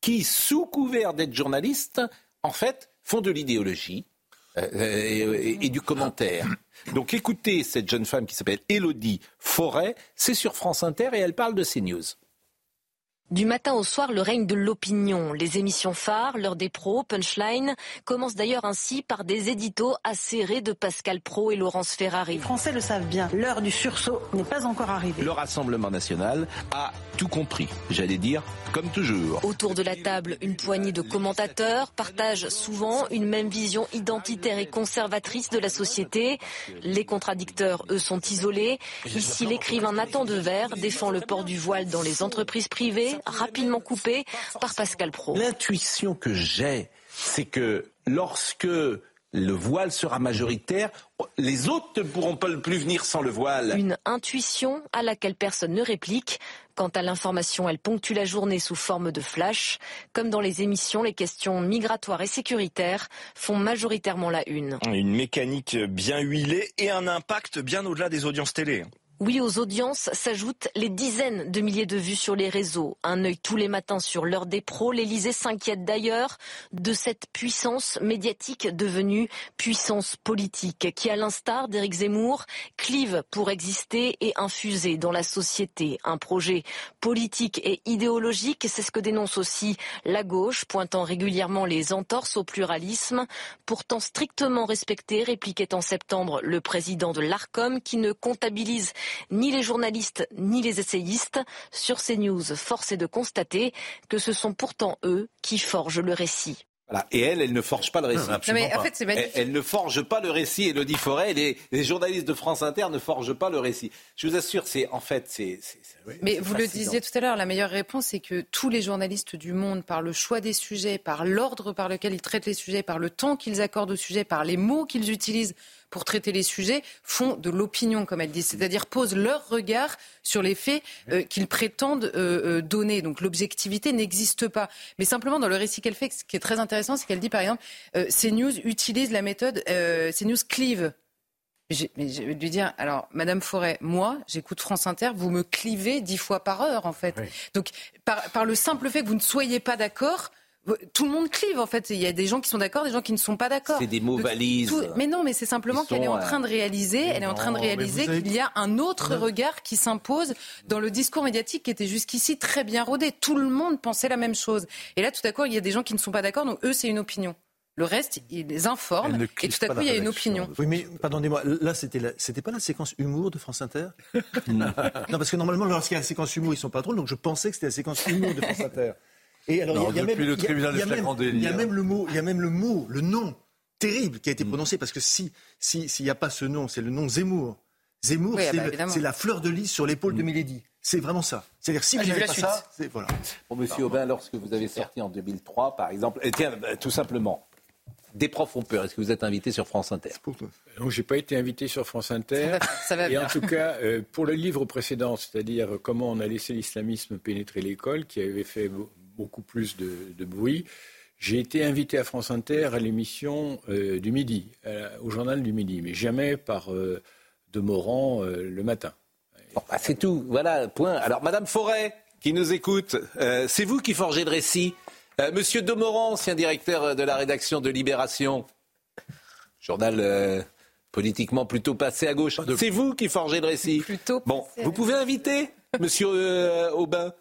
qui, sous couvert d'être journalistes, en fait, font de l'idéologie et, du commentaire. Donc écoutez cette jeune femme qui s'appelle Elodie Forêt, c'est sur France Inter et elle parle de CNews. Du matin au soir, le règne de l'opinion. Les émissions phares, l'heure des pros, Punchline, commencent d'ailleurs ainsi par des éditos acérés de Pascal Pro et Laurence Ferrari. Les Français le savent bien, l'heure du sursaut n'est pas encore arrivée. Le Rassemblement national a tout compris, j'allais dire, comme toujours. Autour de la table, une poignée de commentateurs partagent souvent une même vision identitaire et conservatrice de la société. Les contradicteurs, eux, sont isolés. Ici, l'écrivain Nathan Dever défend le port du voile dans les entreprises privées rapidement coupé par Pascal Pro. L'intuition que j'ai, c'est que lorsque le voile sera majoritaire, les autres ne pourront pas plus venir sans le voile. Une intuition à laquelle personne ne réplique. Quant à l'information, elle ponctue la journée sous forme de flash. Comme dans les émissions, les questions migratoires et sécuritaires font majoritairement la une. Une mécanique bien huilée et un impact bien au-delà des audiences télé. Oui, aux audiences s'ajoutent les dizaines de milliers de vues sur les réseaux. Un œil tous les matins sur l'heure des pros. L'Elysée s'inquiète d'ailleurs de cette puissance médiatique devenue puissance politique qui, à l'instar d'Éric Zemmour, clive pour exister et infuser dans la société un projet politique et idéologique. C'est ce que dénonce aussi la gauche, pointant régulièrement les entorses au pluralisme, pourtant strictement respecté, répliquait en septembre le président de l'ARCOM qui ne comptabilise ni les journalistes ni les essayistes. Sur ces news, force est de constater que ce sont pourtant eux qui forgent le récit. Et elle, elle ne forge pas le récit. elle, ne forge pas le récit. Elodie Forêt, les, les journalistes de France Inter ne forgent pas le récit. Je vous assure, c'est en fait, c'est. Mais vous le disiez tout à l'heure, la meilleure réponse, c'est que tous les journalistes du monde, par le choix des sujets, par l'ordre par lequel ils traitent les sujets, par le temps qu'ils accordent aux sujets, par les mots qu'ils utilisent pour traiter les sujets font de l'opinion, comme elle dit, c'est-à-dire posent leur regard sur les faits euh, qu'ils prétendent euh, euh, donner. Donc l'objectivité n'existe pas. Mais simplement, dans le récit qu'elle fait, ce qui est très intéressant, c'est qu'elle dit, par exemple, CNews utilise la méthode CNews clive. Mais je vais lui dire, alors, Madame Forêt, moi, j'écoute France Inter, vous me clivez dix fois par heure, en fait. Donc, par, par, le simple fait que vous ne soyez pas d'accord, tout le monde clive en fait. Il y a des gens qui sont d'accord, des gens qui ne sont pas d'accord. C'est des mots valises. Mais non, mais c'est simplement qu'elle est en train de réaliser, elle est en train de réaliser qu'il y a un autre regard qui s'impose dans le discours médiatique qui était jusqu'ici très bien rodé. Tout le monde pensait la même chose. Et là, tout à coup, il y a des gens qui ne sont pas d'accord, donc eux, c'est une opinion. Le reste, ils les informent et tout à coup, il y a une opinion. Oui, mais pardonnez-moi, là, c'était c'était pas la séquence humour de France Inter non. parce que normalement, lorsqu'il y a la séquence humour, ils sont pas drôles, donc je pensais que c'était la séquence humour de France Inter. Et alors, il y a, même, le tribunal il y a, même, il y a même le mot, il y a même le mot, le nom terrible qui a été mm. prononcé parce que si s'il n'y a pas ce nom, c'est le nom Zemmour. Zemmour, ah bah, c'est la fleur de lys sur l'épaule de mm. Milady. C'est vraiment ça. C'est-à-dire si ah, vous n'avez pas ça, c'est voilà. Pour Monsieur Aubin, lorsque vous avez sorti en 2003, par exemple, et tiens, bah, tout simplement, des profs ont peur. Est-ce que vous êtes invité sur France Inter? Non, je n'ai pas été invité sur France Inter. Ça va, et en tout cas, euh, pour le livre précédent, c'est-à-dire comment on a laissé l'islamisme pénétrer l'école, qui avait fait beaucoup plus de, bruit. J'ai été invité à France Inter à l'émission euh, du midi, au journal du midi, mais jamais par euh, De Morand euh, le matin. Bah, c'est tout, voilà, point. Alors, Madame Forêt, qui nous écoute, c'est vous qui forgez le récit. Monsieur Demorand, ancien directeur de la rédaction de Libération, journal politiquement plutôt passé à gauche, c'est vous qui forgez le récit. Plutôt bon, vous pouvez inviter Monsieur Aubin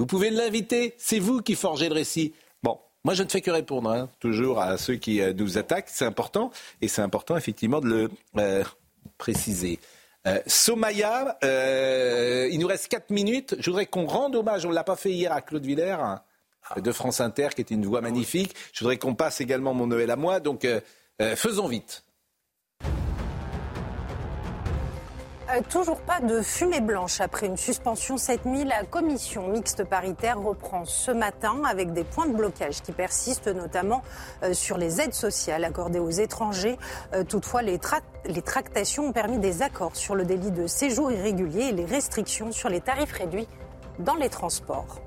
Vous pouvez l'inviter. C'est vous qui forgez le récit. Bon, moi, je ne fais que répondre, hein, toujours à ceux qui euh, nous attaquent. C'est important. Et c'est important, effectivement, de le euh, préciser. Euh, Somaya, il nous reste 4 minutes. Je voudrais qu'on rende hommage, on ne l'a pas fait hier à Claude Villers, hein, de France Inter, qui était une voix magnifique. Je voudrais qu'on passe également mon Noël à moi. Donc, faisons vite. Toujours pas de fumée blanche après une suspension cette nuit. La commission mixte paritaire reprend ce matin avec des points de blocage qui persistent notamment euh, sur les aides sociales accordées aux étrangers. Euh, toutefois, les, les tractations ont permis des accords sur le délit de séjour irrégulier et les restrictions sur les tarifs réduits dans les transports.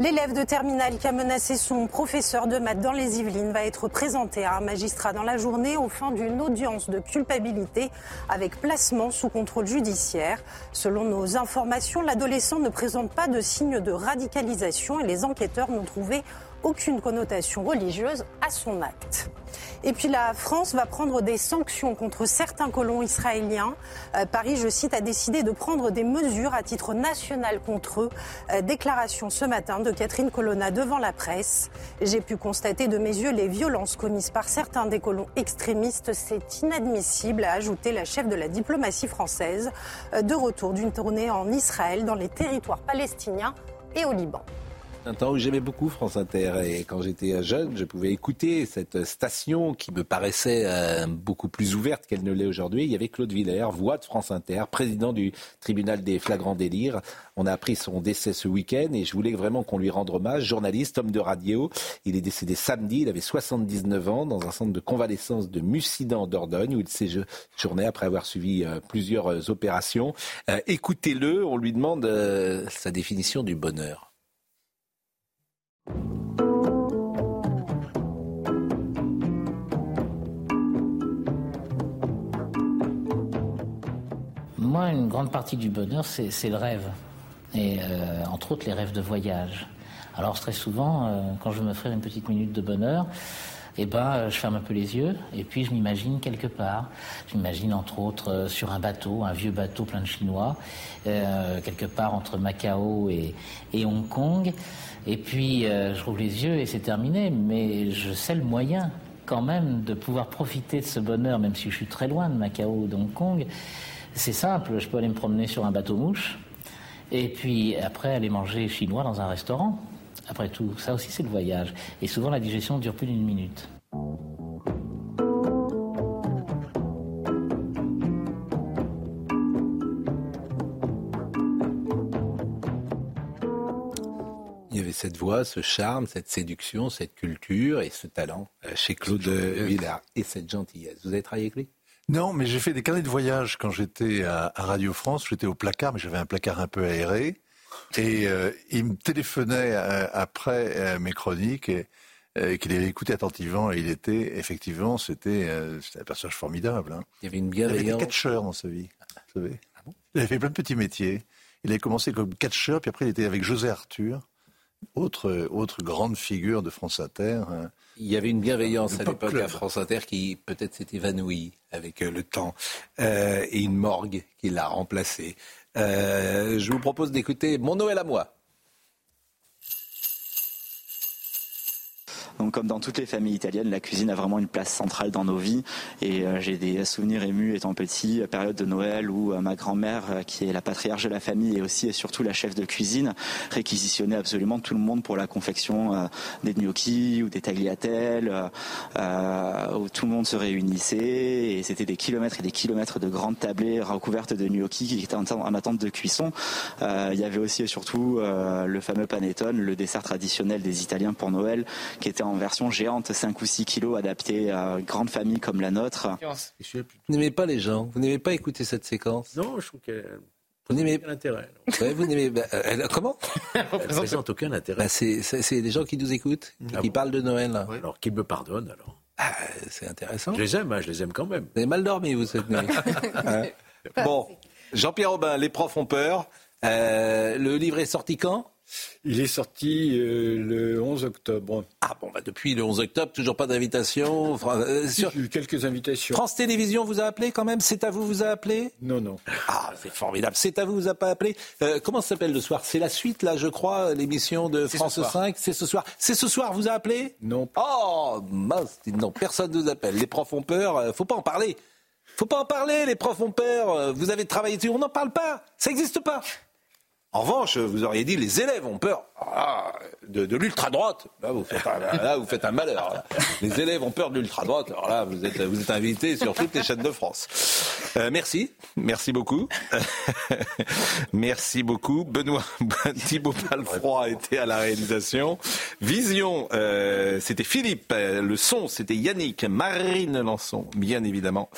L'élève de terminale qui a menacé son professeur de maths dans les Yvelines va être présenté à un magistrat dans la journée au fin d'une audience de culpabilité avec placement sous contrôle judiciaire. Selon nos informations, l'adolescent ne présente pas de signe de radicalisation et les enquêteurs n'ont trouvé aucune connotation religieuse à son acte. Et puis la France va prendre des sanctions contre certains colons israéliens. Euh, Paris, je cite, a décidé de prendre des mesures à titre national contre eux. Euh, déclaration ce matin de Catherine Colonna devant la presse. J'ai pu constater de mes yeux les violences commises par certains des colons extrémistes. C'est inadmissible, a ajouté la chef de la diplomatie française, euh, de retour d'une tournée en Israël, dans les territoires palestiniens et au Liban un temps où j'aimais beaucoup France Inter et quand j'étais jeune, je pouvais écouter cette station qui me paraissait euh, beaucoup plus ouverte qu'elle ne l'est aujourd'hui. Il y avait Claude Villers, voix de France Inter, président du tribunal des flagrants délires. On a appris son décès ce week-end et je voulais vraiment qu'on lui rende hommage. Journaliste, homme de radio, il est décédé samedi, il avait 79 ans dans un centre de convalescence de Mussidan Dordogne où il séjournait après avoir suivi euh, plusieurs euh, opérations. Écoutez-le, on lui demande sa définition du bonheur. Moi, une grande partie du bonheur, c'est le rêve. Et euh, entre autres, les rêves de voyage. Alors, très souvent, euh, quand je me ferai une petite minute de bonheur, eh ben, euh, je ferme un peu les yeux et puis je m'imagine quelque part. Je m'imagine entre autres sur un bateau, un vieux bateau plein de Chinois, quelque part entre Macao et Hong Kong. Et puis, euh, je rouvre les yeux et c'est terminé. Mais je sais le moyen, quand même, de pouvoir profiter de ce bonheur, même si je suis très loin de Macao ou d'Hong Kong. C'est simple, je peux aller me promener sur un bateau-mouche. Et puis, après, aller manger chinois dans un restaurant. Après tout, ça aussi, c'est le voyage. Et souvent, la digestion dure plus d'une minute. Cette voix, ce charme, cette séduction, cette culture et ce talent euh, chez Claude Villard et cette gentillesse. Vous avez travaillé avec lui? Non, mais j'ai fait des carnets de voyage quand j'étais à, Radio France. J'étais au placard, mais j'avais un placard un peu aéré. Et euh, il me téléphonait euh, après mes chroniques et, qu'il avait écouté attentivement. Et il était, effectivement, c'était un personnage formidable. Hein. Il y avait une bienveillance. Il avait été catcheur dans sa vie, vous savez. Ah il avait fait plein de petits métiers. Il avait commencé comme catcheur, puis après il était avec José Arthur. Autre, autre grande figure de France Inter. Hein. Il y avait une bienveillance à l'époque à France Inter qui peut-être s'est évanouie avec euh, le temps euh, et une morgue qui l'a remplacée. Euh, je vous propose d'écouter Mon Noël à moi. Donc comme dans toutes les familles italiennes, la cuisine a vraiment une place centrale dans nos vies. Et euh, j'ai des souvenirs émus étant petit, période de Noël où euh, ma grand-mère, euh, qui est la patriarche de la famille et aussi et surtout la chef de cuisine, réquisitionnait absolument tout le monde pour la confection des gnocchis ou des tagliatelles, où tout le monde se réunissait et c'était des kilomètres et des kilomètres de grandes tablées recouvertes de gnocchis qui étaient en attente de cuisson. il y avait aussi et surtout le fameux panettone, le dessert traditionnel des Italiens pour Noël, qui était en version géante, 5 ou 6 kilos, adaptée à une grande famille comme la nôtre. Vous n'aimez pas les gens Vous n'aimez pas écouter cette séquence Non, je trouve qu'elle vous n'aimez aucun intérêt. vous n'aimez bah, euh, comment? Elle présente aucun intérêt. Bah, c'est des gens qui nous écoutent, ah qui parlent de Noël. Alors qu'ils me pardonnent alors. Ah, c'est intéressant. Je les aime, hein, je les aime quand même. Vous avez mal dormi vous cette nuit. Bon, Jean-Pierre Aubin, les profs ont peur. Euh, le livre est sorti quand? Il est sorti euh, le 11 octobre. Ah bon, bah depuis le 11 octobre, toujours pas d'invitation. Euh, sur... quelques invitations. France Télévisions vous a appelé quand même? C'est à vous vous a appelé? Non, non. Ah, c'est formidable. C'est à vous vous a pas appelé? Euh, comment ça s'appelle le soir? C'est la suite, là, je crois, l'émission de France 5. C'est ce soir. C'est ce soir, vous a appelé? Non. Oh, mince, non, personne ne vous appelle. Les profs ont peur. faut pas en parler. Faut pas en parler, les profs ont peur. Vous avez travaillé dessus, on n'en parle pas. Ça n'existe pas. En revanche, vous auriez dit les élèves ont peur ah, de, l'ultra-droite. Là vous, faites un, là, vous faites un malheur. Les élèves ont peur de l'ultra-droite. Alors là, vous êtes, vous êtes invité sur toutes les chaînes de France. Euh, merci. Merci beaucoup. merci beaucoup. Benoît Thibault Palfroy a été à la réalisation. Vision, euh, c'était Philippe. Le son, c'était Yannick. Marine Lançon, bien évidemment,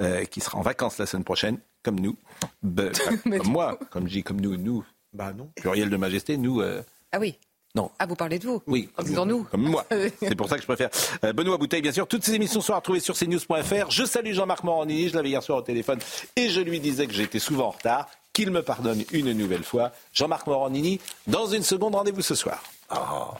euh, qui sera en vacances la semaine prochaine, comme nous. comme moi, comme je dis comme nous, nous, bah non. Pluriel de majesté, nous. Euh, ah oui. Non. Ah, vous parlez de vous Oui. En disant nous. Comme moi. C'est pour ça que je préfère. Euh, Benoît Bouteille, bien sûr. Toutes ces émissions sont retrouvées sur cnews.fr. Je salue Jean-Marc Morandini. Je l'avais hier soir au téléphone et je lui disais que j'étais souvent en retard. Qu'il me pardonne une nouvelle fois. Jean-Marc Morandini, dans une seconde, rendez-vous ce soir. Oh.